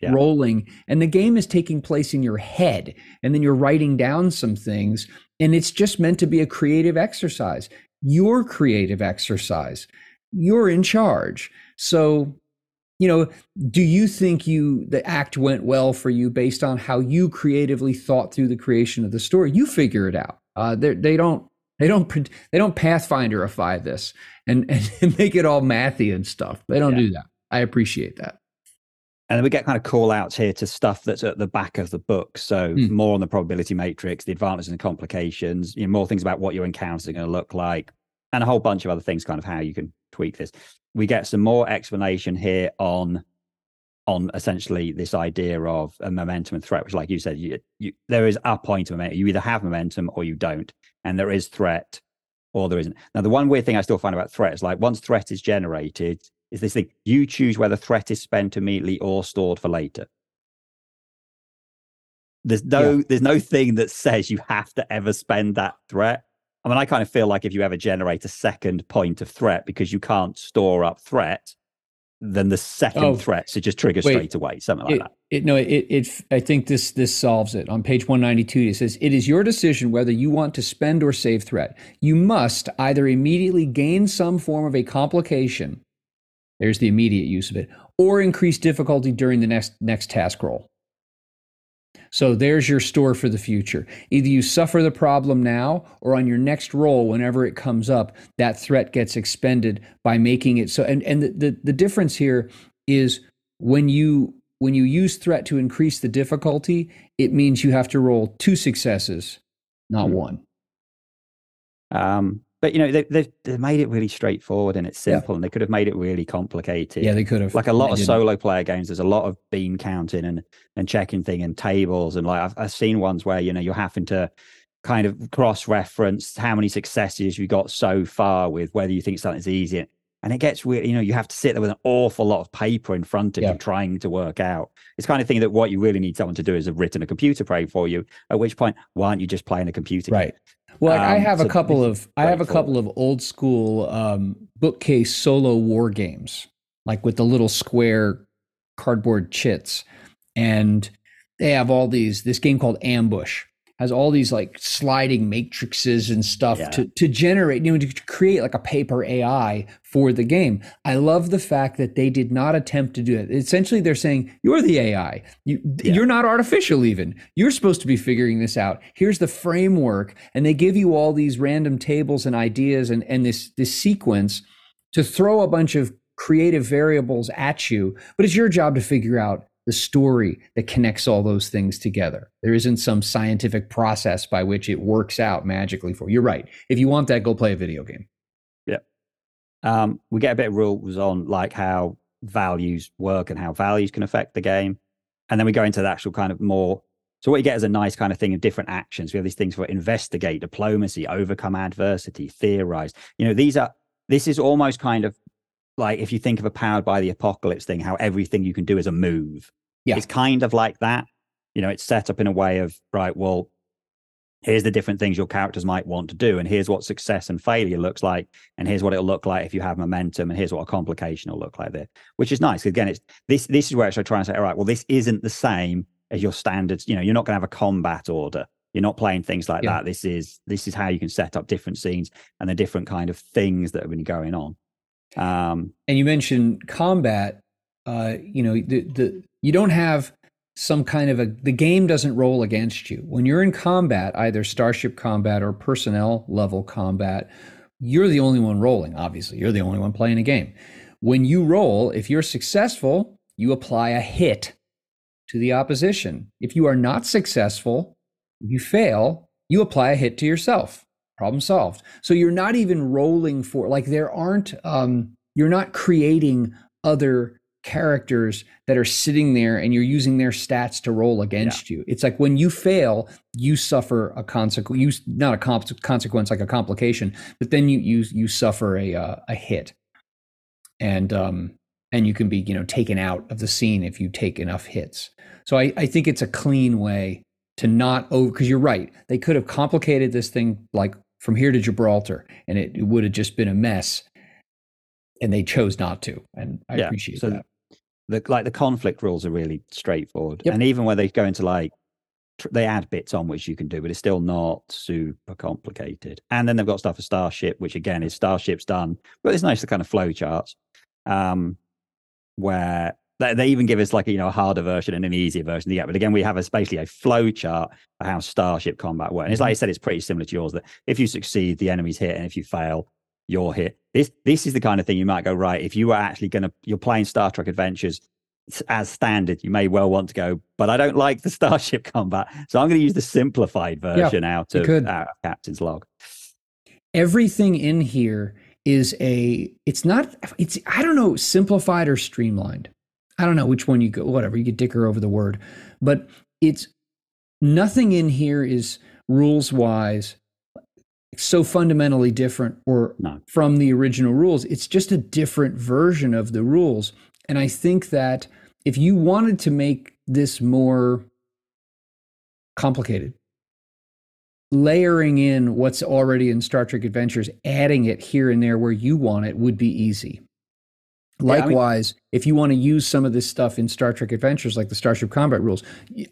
yeah. rolling, and the game is taking place in your head, and then you're writing down some things, and it's just meant to be a creative exercise. Your creative exercise. You're in charge. So, you know, do you think you the act went well for you based on how you creatively thought through the creation of the story? You figure it out. Uh, they don't they don't they don't pathfinderify this and, and make it all mathy and stuff. They don't yeah. do that. I appreciate that. And then we get kind of call outs here to stuff that's at the back of the book. So mm. more on the probability matrix, the advantages and complications, you know, more things about what your encounters are going to look like, and a whole bunch of other things, kind of how you can tweak this. We get some more explanation here on on essentially this idea of a momentum and threat, which, like you said, you, you, there is a point of momentum. You either have momentum or you don't, and there is threat or there isn't. Now, the one weird thing I still find about threat is like once threat is generated, is this thing you choose whether threat is spent immediately or stored for later. There's no yeah. there's no thing that says you have to ever spend that threat. I mean, I kind of feel like if you ever generate a second point of threat because you can't store up threat, then the second oh, threat should just trigger wait, straight away, something like it, that. It, no, it, it, I think this, this solves it. On page 192, it says, It is your decision whether you want to spend or save threat. You must either immediately gain some form of a complication, there's the immediate use of it, or increase difficulty during the next, next task roll. So there's your store for the future. Either you suffer the problem now, or on your next roll, whenever it comes up, that threat gets expended by making it so. And, and the, the, the difference here is when you when you use threat to increase the difficulty, it means you have to roll two successes, not mm-hmm. one. Um, but you know they, they've, they've made it really straightforward and it's simple yeah. and they could have made it really complicated yeah they could have like a lot of solo player games there's a lot of bean counting and and checking thing and tables and like I've, I've seen ones where you know you're having to kind of cross reference how many successes you got so far with whether you think something's easy and it gets weird you know you have to sit there with an awful lot of paper in front of yeah. you trying to work out it's kind of thing that what you really need someone to do is have written a computer program for you at which point why aren't you just playing a computer right game? Well, um, I have so a couple of I have a couple of old school um, bookcase solo war games, like with the little square cardboard chits, and they have all these. This game called Ambush, has all these like sliding matrices and stuff yeah. to, to generate, you know, to create like a paper AI for the game. I love the fact that they did not attempt to do it. Essentially, they're saying, you're the AI. You, yeah. You're not artificial, even. You're supposed to be figuring this out. Here's the framework. And they give you all these random tables and ideas and, and this, this sequence to throw a bunch of creative variables at you. But it's your job to figure out the story that connects all those things together. There isn't some scientific process by which it works out magically for you. You're right. If you want that, go play a video game. Yeah. Um, we get a bit of rules on like how values work and how values can affect the game. And then we go into the actual kind of more. So what you get is a nice kind of thing of different actions. We have these things for investigate, diplomacy, overcome adversity, theorize. You know, these are this is almost kind of like if you think of a powered by the apocalypse thing, how everything you can do is a move. Yeah. It's kind of like that. You know, it's set up in a way of, right, well, here's the different things your characters might want to do and here's what success and failure looks like and here's what it'll look like if you have momentum and here's what a complication will look like there which is nice again it's this this is where i try and say all right well this isn't the same as your standards you know you're not going to have a combat order you're not playing things like Yeah. that this is this is how you can set up different scenes and the different kind of things that have been going on um and you mentioned combat uh you know the, the you don't have some kind of a the game doesn't roll against you. When you're in combat either starship combat or personnel level combat you're the only one rolling obviously. You're the only one playing a game. When you roll if you're successful you apply a hit to the opposition. If you are not successful you fail you apply a hit to yourself problem solved. So you're not even rolling for like there aren't um you're not creating other characters that are sitting there and you're using their stats to roll against you. It's like when you fail you suffer a consequence you not a con- consequence like a complication but then you you you suffer a uh, a hit. And um and you can be you know taken out of the scene if you take enough hits. So i i think it's a clean way to not over because you're right they could have complicated this thing like from here to gibraltar and it, it would have just been a mess and they chose not to and i Yeah, appreciate so that the like the conflict rules are really straightforward Yep. and even when they go into like tr- they add bits on which you can do but it's still not super complicated and then they've got stuff for starship which again is starship's done but it's nice the kind of flow charts um where they, they even give us like you know a harder version and an easier version yeah but again we have a basically a flow chart for how starship combat works. And it's like i said it's pretty similar to yours that if you succeed the enemy's hit and if you fail you're hit. This this is the kind of thing you might go right if you were actually going to you're playing star trek adventures as standard you may well want to go but i don't like the starship combat so i'm going to use the simplified version out, of, out of captain's log. Everything in here is a it's not it's i don't know simplified or streamlined i don't know which one you go whatever you could dicker over the word but it's nothing in here is rules wise so fundamentally different or No. from the original rules it's just a different version of the rules and i think that if you wanted to make this more complicated layering in what's already in Star Trek Adventures, adding it here and there where you want it would be easy. I mean- Likewise, if you want to use some of this stuff in Star Trek Adventures, like the Starship Combat rules,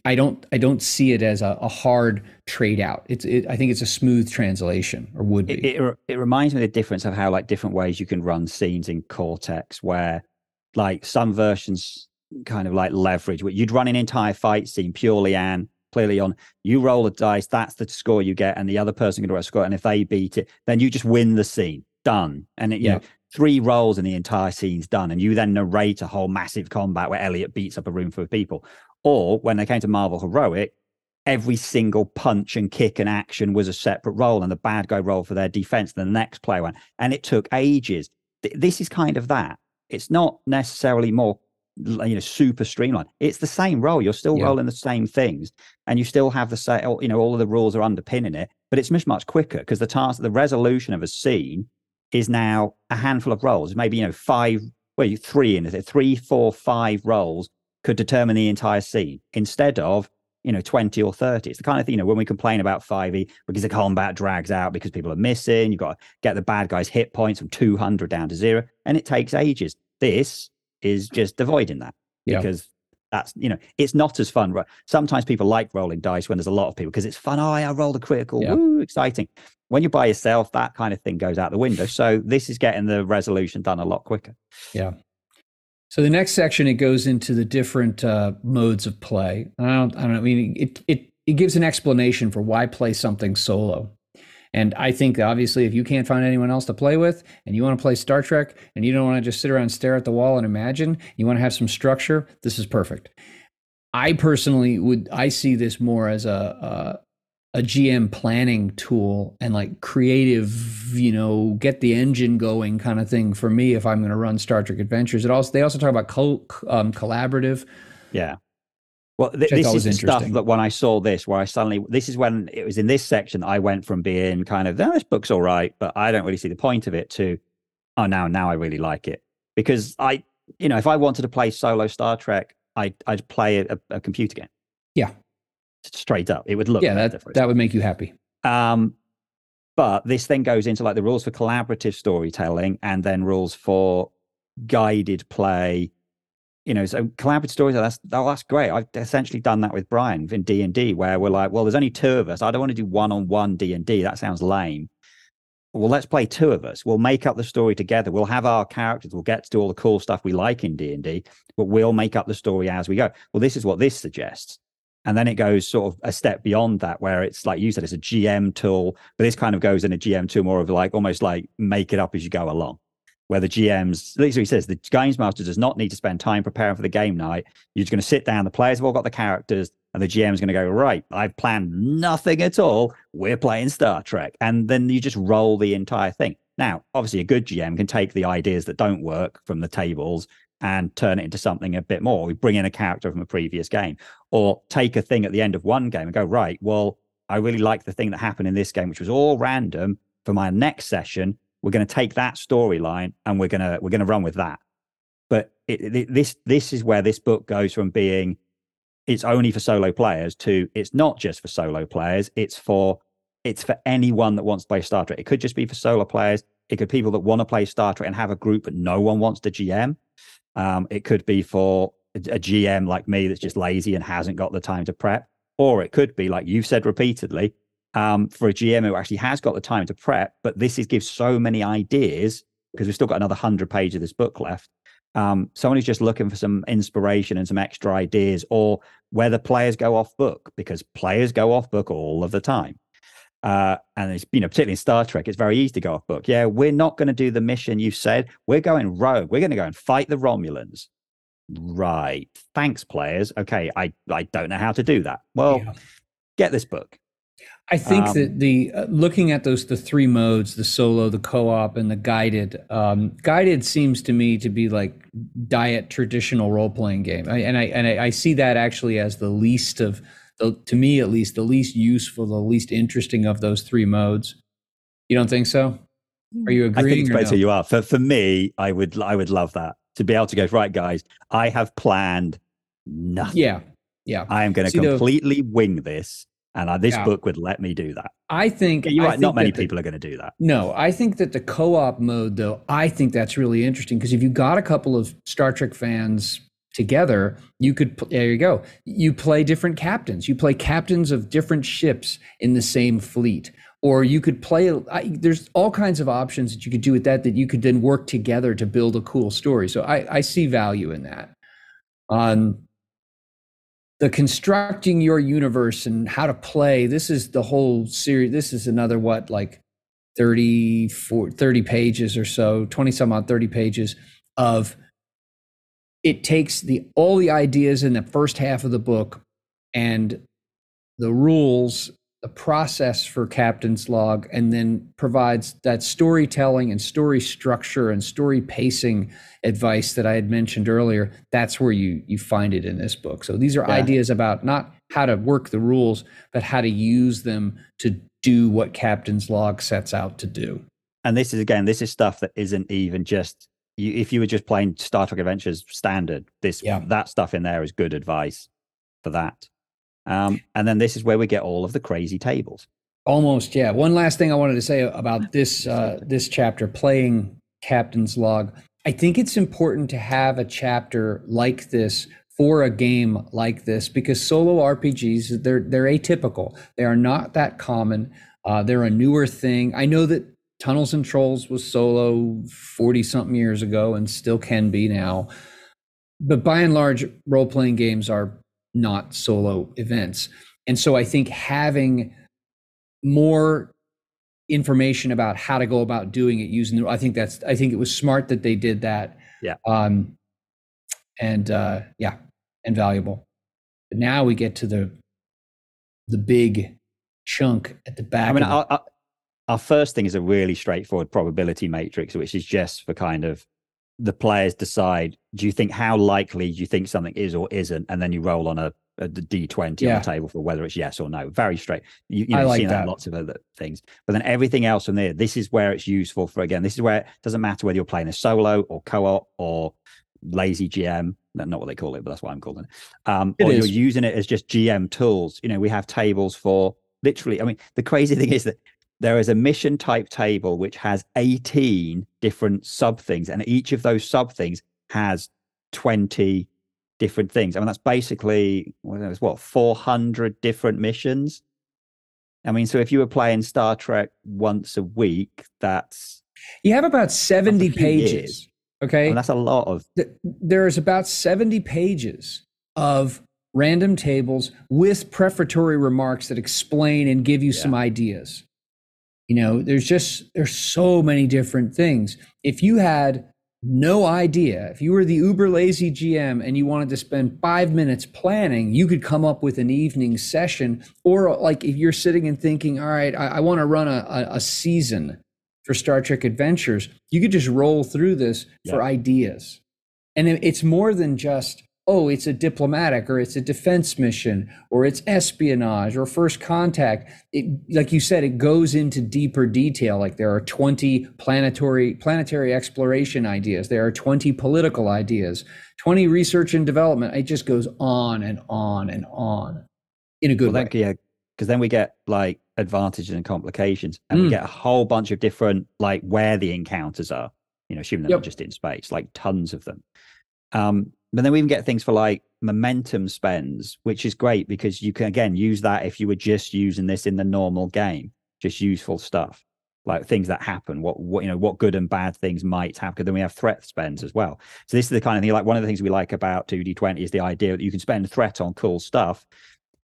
I don't, I don't see it as a, a hard trade out. It's, it, I think it's a smooth translation, or would be. it, it, it reminds me of the difference of how like different ways you can run scenes in cortex where like some versions kind of like leverage where you'd run an entire fight scene purely and clearly on you roll a dice that's the score you get and the other person can roll a score and if they beat it then you just win the scene done and it, you Yeah. know three rolls and the entire scene's done and you then narrate a whole massive combat where elliot beats up a room full of people. Or when they came to marvel heroic every single punch and kick and action was a separate role and the bad guy rolled for their defense the next player went and it took ages. Th- this is kind of that. It's not necessarily more you know super streamlined. It's the same role. You're still Yeah. rolling the same things and you still have the same you know all of the rules are underpinning it but it's much much quicker because the task the resolution of a scene is now a handful of rolls maybe you know five well three in it? Three four five rolls could determine the entire scene instead of you know 20 or 30 it's the kind of thing you know when we complain about 5e because the combat drags out because people are missing you've got to get the bad guys hit points from 200 down to zero and it takes ages. This is just avoiding that because that's you know it's not as fun right sometimes people like rolling dice when there's a lot of people because it's fun oh i rolled a critical Yeah. woo exciting when you're by yourself that kind of thing goes out the window so this is getting the resolution done a lot quicker yeah So the next section it goes into the different uh, modes of play. I don't, I don't know. I mean, it it it gives an explanation for why play something solo. And I think obviously, if you can't find anyone else to play with, and you want to play Star Trek, and you don't want to just sit around and stare at the wall and imagine, you want to have some structure. This is perfect. I personally would I see this more as a, a a GM planning tool and like creative, you know, get the engine going kind of thing for me if I'm going to run Star Trek Adventures. It also they also talk about co- um, collaborative. Yeah. Well, th- this is stuff that when I saw this, where I suddenly, this is when it was in this section, I went from being kind of, oh, this book's all right, but I don't really see the point of it to, oh, now, now I really like it. because I, you know, if I wanted to play solo Star Trek, I, I'd play a, a computer game. Yeah. Straight up. It would look yeah, that, that would make you happy. Um, but this then goes into like the rules for collaborative storytelling and then rules for guided play. You know, so collaborative stories. That's oh, that's great. I've essentially done that with Brian in D and D, where we're like, well, there's only two of us. I don't want to do one on one D and D. That sounds lame. Well, let's play two of us. We'll make up the story together. We'll have our characters. We'll get to do all the cool stuff we like in D and D, but we'll make up the story as we go. Well, this is what this suggests. And then it goes sort of a step beyond that, where it's like you said, it's a GM tool, but this kind of goes in a GM tool more of like almost like make it up as you go along. Where the GMs, at least he says, the games master does not need to spend time preparing for the game night. You're just going to sit down, the players have all got the characters, and the GM is going to go, right, I've planned nothing at all. We're playing Star Trek. And then you just roll the entire thing. Now, obviously, a good GM can take the ideas that don't work from the tables and turn it into something a bit more. We bring in a character from a previous game, or take a thing at the end of one game and go, right, well, I really like the thing that happened in this game, which was all random. For my next session, we're going to take that storyline and we're going to we're going to run with that. But it, it, this this is where this book goes from being it's only for solo players to it's not just for solo players. It's for it's for anyone that wants to play Star Trek. It could just be for solo players. It could be people that want to play Star Trek and have a group, but no one wants to GM. Um, it could be for a, a GM like me that's just lazy and hasn't got the time to prep. Or it could be, like you've said repeatedly, um, for a GM who actually has got the time to prep, but this is gives so many ideas because we've still got another hundred pages of this book left. Um, someone who's just looking for some inspiration and some extra ideas, or whether players go off book because players go off book all of the time. Uh, and it's you know particularly in Star Trek, it's very easy to go off book. Yeah, we're not going to do the mission you said. We're going rogue. We're going to go and fight the Romulans. Right. Thanks, players. Okay, I I don't know how to do that. Well, yeah. get this book. I think um, that the uh, looking at those the three modes, the solo, the co-op, and the guided. Um, guided seems to me to be like diet traditional role playing game, I, and I and I, I see that actually as the least of the, to me at least, the least useful, the least interesting of those three modes. You don't think so? Are you agreeing? I think it depends no? you are. For for me, I would I would love that to be able to go right, guys. I have planned nothing. Yeah, yeah. I am going to completely the, wing this, and I, this yeah. book would let me do that. I think yeah, you're right. Not many the, people are going to do that. No, I think that the co-op mode, though, I think that's really interesting because if you got a couple of Star Trek fans together you could there you go you play different captains you play captains of different ships in the same fleet or you could play I, there's all kinds of options that you could do with that that you could then work together to build a cool story so i, I see value in that um, the constructing your universe and how to play this is the whole series this is another what like 30 30 pages or so 20 some odd 30 pages of it takes the all the ideas in the first half of the book and the rules the process for captain's log and then provides that storytelling and story structure and story pacing advice that i had mentioned earlier that's where you you find it in this book so these are yeah. ideas about not how to work the rules but how to use them to do what captain's log sets out to do and this is again this is stuff that isn't even just you, if you were just playing Star Trek Adventures standard, this yeah. that stuff in there is good advice for that. Um, and then this is where we get all of the crazy tables. Almost, yeah. One last thing I wanted to say about this uh, this chapter, playing Captain's Log. I think it's important to have a chapter like this for a game like this because solo RPGs they're they're atypical. They are not that common. Uh, they're a newer thing. I know that Tunnels and Trolls was solo 40 something years ago and still can be now. But by and large, role playing games are not solo events. And so I think having more information about how to go about doing it using the, I think that's, I think it was smart that they did that. Yeah. Um, and uh, yeah, and valuable. But now we get to the, the big chunk at the back. I mean, I'll, I'll, our first thing is a really straightforward probability matrix, which is just for kind of the players decide do you think how likely do you think something is or isn't and then you roll on a, a d20 Yeah. on the table for whether it's yes or no. Very straight. You, you I know, like see that that. lots of other things. But then everything else from there, this is where it's useful for again. This is where it doesn't matter whether you're playing a solo or co-op or lazy gm not what they call it, but that's what I'm calling it. Um, It or is. you're using it as just GM tools. You know, we have tables for literally. I mean, the crazy thing is that there is a mission type table which has 18 different sub things, and each of those sub things has 20 different things. I mean, that's basically what, is what 400 different missions. I mean, so if you were playing Star Trek once a week, that's You have about 70 pages. years. I Okay. mean, that's a lot of there is about 70 pages of random tables with prefatory remarks that explain and give you Yeah. some ideas. You know, there's just there's so many different things. If you had no idea, if you were the uber lazy GM and you wanted to spend 5 minutes planning, you could come up with an evening session or like if you're sitting and thinking, all right, I, I want to run a, a, a season for Star Trek Adventures, you could just roll through this for ideas. And it's more than just, oh, it's a diplomatic or it's a defense mission or it's espionage or first contact. It, like you said, it goes into deeper detail. Like there are 20 planetary planetary exploration ideas, there are 20 political ideas, 20 research and development. It just goes on and on and on in a good well, way. yeah, because then we get like advantages and complications, and we Mm. get a whole bunch of different like where the encounters are. You know, assuming they're Yep. not just in space, like tons of them. Um, but then we even get things for like momentum spends, which is great because you can again use that if you were just using this in the normal game, just useful stuff like things that happen, what what you know, what good and bad things might happen. then we have threat spends as well. So this is the kind of thing like one of the things we like about 2D20 is the idea that you can spend threat on cool stuff,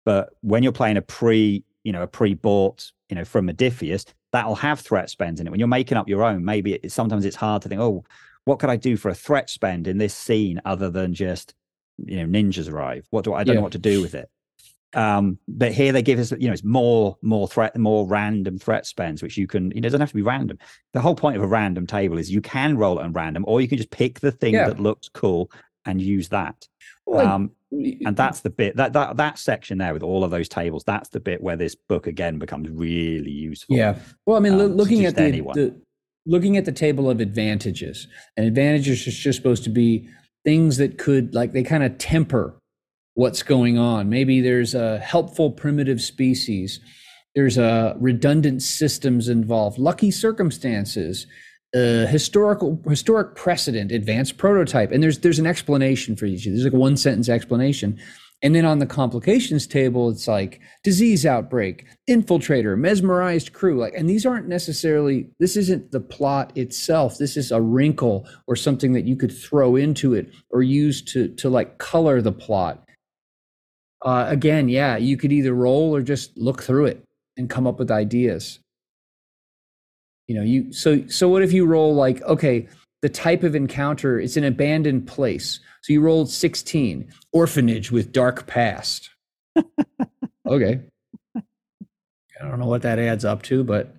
but when you're playing a pre, you know, a pre-bought, you know, from Modiphius, that'll have threat spends in it. When you're making up your own, maybe it, sometimes it's hard to think, oh, what could I do for a threat spend in this scene other than just, you know, ninjas arrive? What do I, I don't Yeah. know what to do with it. Um, but here they give us, you know, it's more, more threat, more random threat spends, which you can, you know, it doesn't have to be random. The whole point of a random table is you can roll it on random, or you can just pick the thing Yeah. that looks cool and use that. Well, um, and that's the bit that that that section there with all of those tables. That's the bit where this book again becomes really useful. Yeah. Well, I mean, um, looking at the, the looking at the table of advantages, and advantages is just supposed to be things that could like they kind of temper what's going on. Maybe there's a helpful primitive species. There's a redundant systems involved, lucky circumstances, uh, historical historic precedent, advanced prototype, and there's there's an explanation for each. of these. There's like one sentence explanation. And then on the complications table, it's like disease outbreak, infiltrator, mesmerized crew. Like, and these aren't necessarily, this isn't the plot itself. This is a wrinkle or something that you could throw into it or use to to like color the plot. Uh, again, yeah, you could either roll or just look through it and come up with ideas. You know, you so so what if you roll like, okay, the type of encounter, it's an abandoned place. So you rolled 16, orphanage with dark past. okay. I don't know what that adds up to, but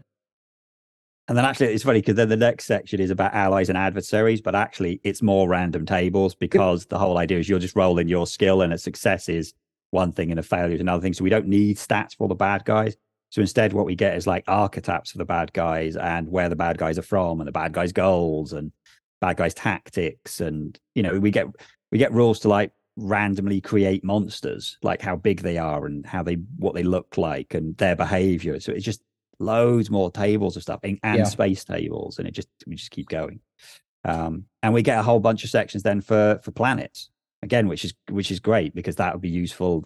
And then actually, it's funny because then the next section is about allies and adversaries, but actually, it's more random tables because the whole idea is you're just rolling your skill, and a success is one thing and a failure is another thing. So we don't need stats for the bad guys. So instead, what we get is like archetypes for the bad guys and where the bad guys are from and the bad guys' goals and bad guys' tactics. And you know, we get we get rules to like randomly create monsters, like how big they are and how they what they look like and their behavior. So it's just loads more tables of stuff and, and Yeah. space tables, and it just we just keep going. Um, and we get a whole bunch of sections then for for planets again, which is which is great because that would be useful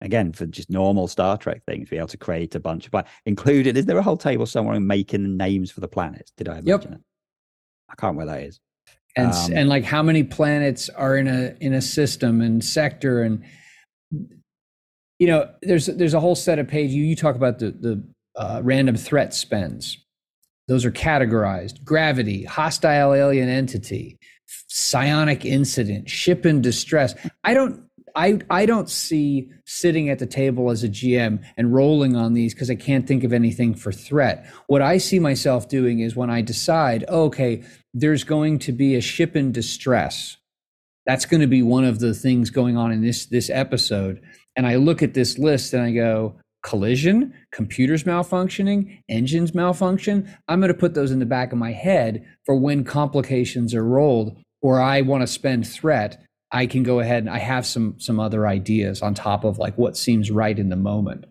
again for just normal Star Trek things. Be able to create a bunch of but included. Is there a whole table somewhere in making the names for the planets? Did I Yep. imagine it? I can't where that is. and Um, and like how many planets are in a in a system and sector and you know there's there's a whole set of pages you, you talk about the the uh, random threat spends. Those are categorized. Gravity hostile alien entity psionic incident ship in distress. I don't I, I don't see sitting at the table as a GM and rolling on these because I can't think of anything for threat. What I see myself doing is when I decide, okay, there's going to be a ship in distress. That's going to be one of the things going on in this this episode. and I look at this list and I go, collision, computers malfunctioning, engines malfunction. I'm going to put those in the back of my head for when complications are rolled or I want to spend threat. I can go ahead and I have some some other ideas on top of like what seems right in the moment.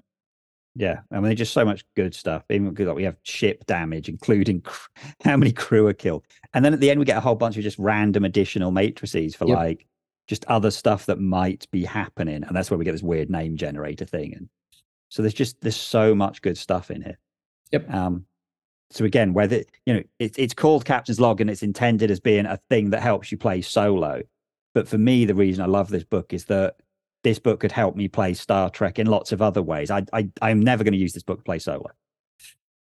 Yeah, I mean, there's just so much good stuff. Even like we have ship damage, including cr- how many crew are killed, and then at the end we get a whole bunch of just random additional matrices for yep. like just other stuff that might be happening, and that's where we get this weird name generator thing. And so there's just there's so much good stuff in here. Yep. Um, so again, whether you know it, it's called Captain's Log and it's intended as being a thing that helps you play solo, but for me, the reason I love this book is that this book could help me play Star Trek in lots of other ways. I, I I'm never going to use this book to play solo,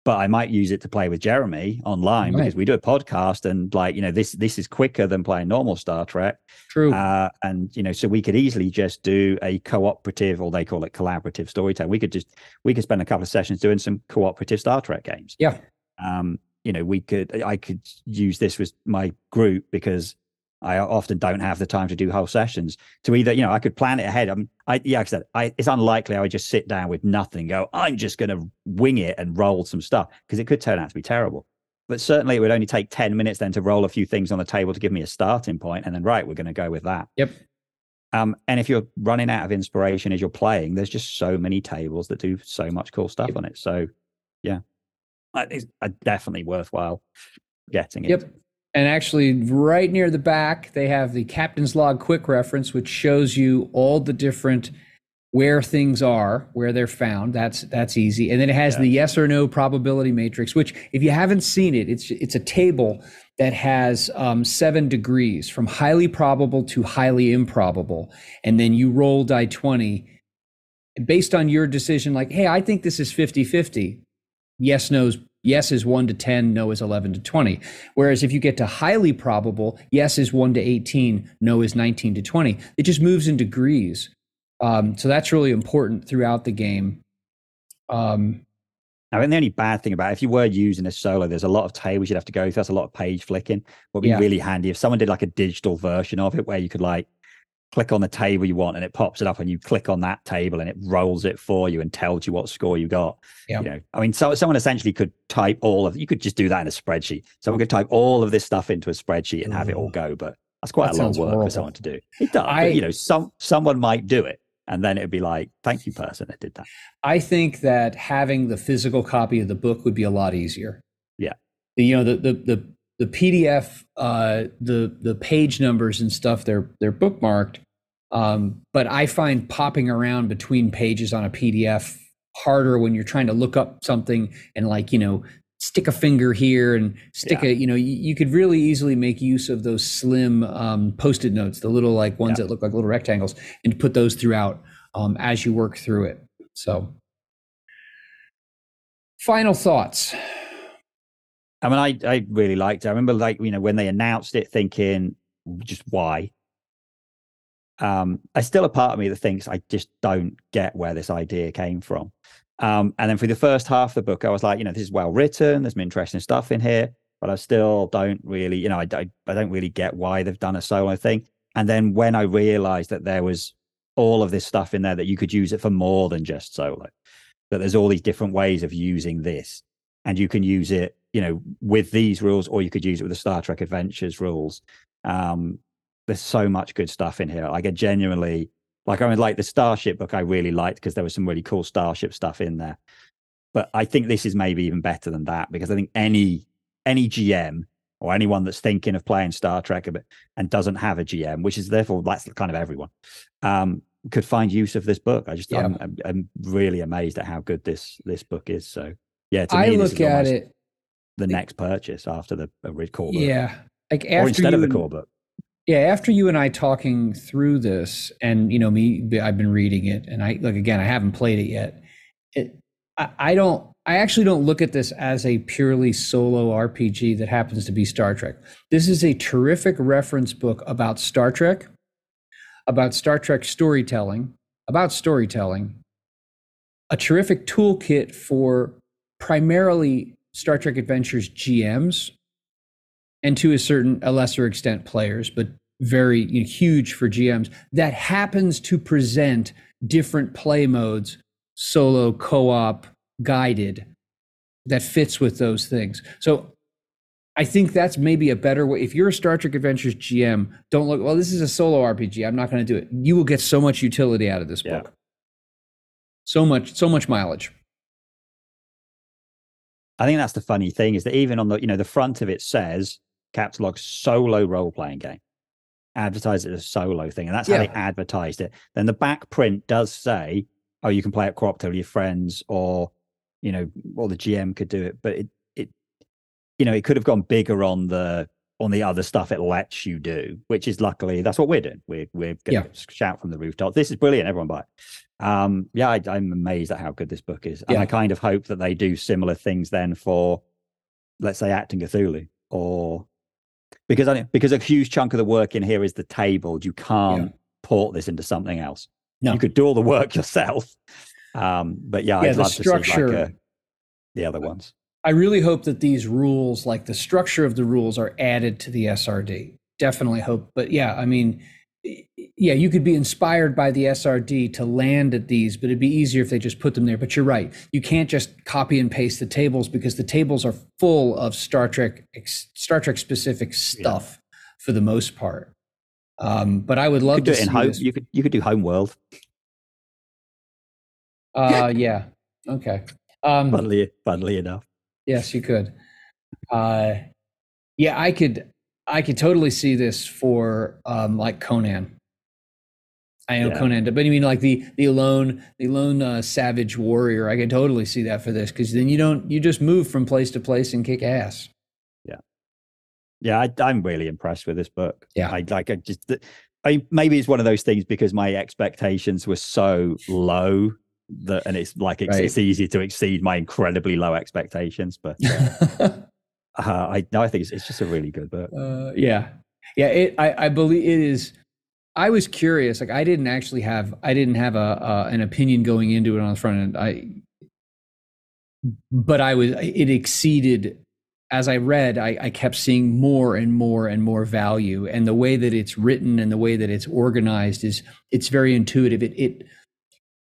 but I might use it to play with Jeremy online right. because we do a podcast and like you know this this is quicker than playing normal Star Trek. True. Uh, and you know so we could easily just do a cooperative or they call it collaborative storytelling. We could just we could spend a couple of sessions doing some cooperative Star Trek games. Yeah. Um, you know we could I could use this with my group because I often don't have the time to do whole sessions to either, you know, I could plan it ahead. I'm, I, yeah, like I said, I, it's unlikely I would just sit down with nothing, go, I'm just going to wing it and roll some stuff because it could turn out to be terrible. But certainly it would only take 10 minutes then to roll a few things on the table to give me a starting point and then, right, we're going to go with that. Yep. Um, and if you're running out of inspiration as you're playing, there's just so many tables that do so much cool stuff yep. on it. So, yeah, it's definitely worthwhile getting it. Yep. And actually, right near the back, they have the captain's log quick reference, which shows you all the different where things are, where they're found. That's that's easy. And then it has yeah. the yes or no probability matrix, which if you haven't seen it, it's it's a table that has um, seven degrees from highly probable to highly improbable, and then you roll die twenty based on your decision. Like, hey, I think this is 50-50. Yes, no's Yes is 1 to 10, no is 11 to 20. Whereas if you get to highly probable, yes is 1 to 18, no is 19 to 20. It just moves in degrees. Um, so that's really important throughout the game. Um, I think the only bad thing about it, if you were using a solo, there's a lot of tables you'd have to go through. That's a lot of page flicking. Would be yeah. really handy if someone did like a digital version of it where you could like click on the table you want and it pops it up and you click on that table and it rolls it for you and tells you what score you got. Yeah. You know, I mean, so someone essentially could type all of you could just do that in a spreadsheet. Someone could type all of this stuff into a spreadsheet and have it all mm. go, but that's quite that a lot of work horrible. for someone to do. It does. I, but, you know, some someone might do it. And then it'd be like, thank you, person that did that. I think that having the physical copy of the book would be a lot easier. Yeah. You know, the the the the PDF, uh, the the page numbers and stuff, they're they're bookmarked. Um, but I find popping around between pages on a PDF harder when you're trying to look up something and like you know stick a finger here and stick yeah. a you know you, you, could really easily make use of those slim um, post-it notes the little like ones yeah. that look like little rectangles and put those throughout um, as you work through it so final thoughts I mean, I, I really liked it. I remember, like, you know, when they announced it, thinking, just why? Um, there's still a part of me that thinks I just don't get where this idea came from. Um, and then for the first half of the book, I was like, you know, this is well written. There's some interesting stuff in here, but I still don't really, you know, I, I, I don't really get why they've done a solo thing. And then when I realized that there was all of this stuff in there that you could use it for more than just solo, that there's all these different ways of using this, and you can use it, you know, with these rules, or you could use it with the Star Trek Adventures rules. Um, there's so much good stuff in here. Like I genuinely like I mean like the Starship book I really liked because there was some really cool Starship stuff in there. But I think this is maybe even better than that because I think any any GM or anyone that's thinking of playing Star Trek and doesn't have a GM, which is therefore that's kind of everyone, um, could find use of this book. I just yeah. I'm, I'm, I'm, really amazed at how good this this book is. So yeah, to me, I look at it the next purchase after the uh, core book. Yeah, like after or instead of the core book. Yeah, after you and I talking through this, and you know me, I've been reading it, and I like again, I haven't played it yet. It, I, I don't, I actually don't look at this as a purely solo RPG that happens to be Star Trek. This is a terrific reference book about Star Trek, about Star Trek storytelling, about storytelling, a terrific toolkit for primarily Star Trek Adventures GMs and to a certain a lesser extent players, but very you know, huge for GMs that happens to present different play modes, solo, co-op, guided, that fits with those things. So I think that's maybe a better way. If you're a Star Trek Adventures GM, don't look, well, this is a solo RPG. I'm not going to do it. You will get so much utility out of this Yeah. book. So much, so much mileage. I think that's the funny thing is that even on the you know the front of it says Captain's Log solo role playing game, advertise it as a solo thing, and that's how they advertised it. Then the back print does say, oh, you can play it co-op with your friends, or you know, or the GM could do it, but it it you know it could have gone bigger on the on the other stuff it lets you do, which is luckily that's what we're doing. We're we're going to shout from the rooftop. This is brilliant, everyone buy it. Um, yeah, I, I'm amazed at how good this book is, and Yeah. I kind of hope that they do similar things then for, let's say, Achtung! Cthulhu, or because I because a huge chunk of the work in here is the table. You can't port this into something else. No. You could do all the work yourself, um, but yeah, Yeah, I'd love to see like a, the other ones. I really hope that these rules, like the structure of the rules, are added to the SRD. Definitely hope. But yeah, I mean, yeah, you could be inspired by the SRD to land at these, but it'd be easier if they just put them there. But you're right. You can't just copy and paste the tables because the tables are full of Star Trek, Star Trek specific stuff for the most part. Um, but I would love You could do to it in home. this. You could you could do Homeworld. Uh, yeah. Okay. Um, Funnily, funnily enough, Yes, you could. Uh, yeah, I could. I could totally see this for um, like Conan. I know Yeah. Conan, but I mean like the the lone the lone uh, savage warrior. I could totally see that for this because then you don't you just move from place to place and kick ass. yeah, yeah, I, I'm really impressed with this book. Yeah. I like. I just. I maybe it's one of those things because my expectations were so low that, and it's like it's, Right. it's easy to exceed my incredibly low expectations. But uh, uh, I no, I think it's, it's just a really good book. Uh, yeah, yeah. It. I, I believe it is. I was curious. Like I didn't actually have. I didn't have a uh, an opinion going into it on the front end. I. But I was. It exceeded. As I read, I, I kept seeing more and more and more value, and the way that it's written and the way that it's organized is it's very intuitive. It it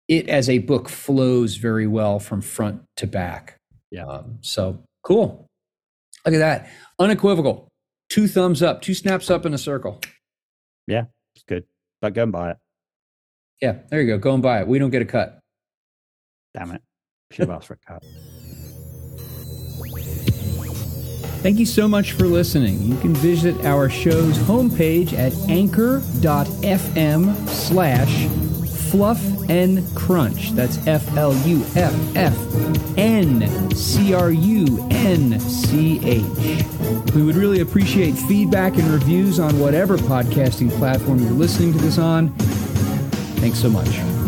it as a book flows very well from front to back. Yeah. Um, so cool. Look at that. Unequivocal. Two thumbs up, two snaps up in a circle. Yeah, it's good. But go and buy it. Yeah, there you go. Go and buy it. We don't get a cut. Damn it. Should have asked for a cut. Thank you so much for listening. You can visit our show's homepage at anchor.fm slash fluff and crunch. That's F L U F F N C R U N C H. We would really appreciate feedback and reviews on whatever podcasting platform you're listening to this on. Thanks so much.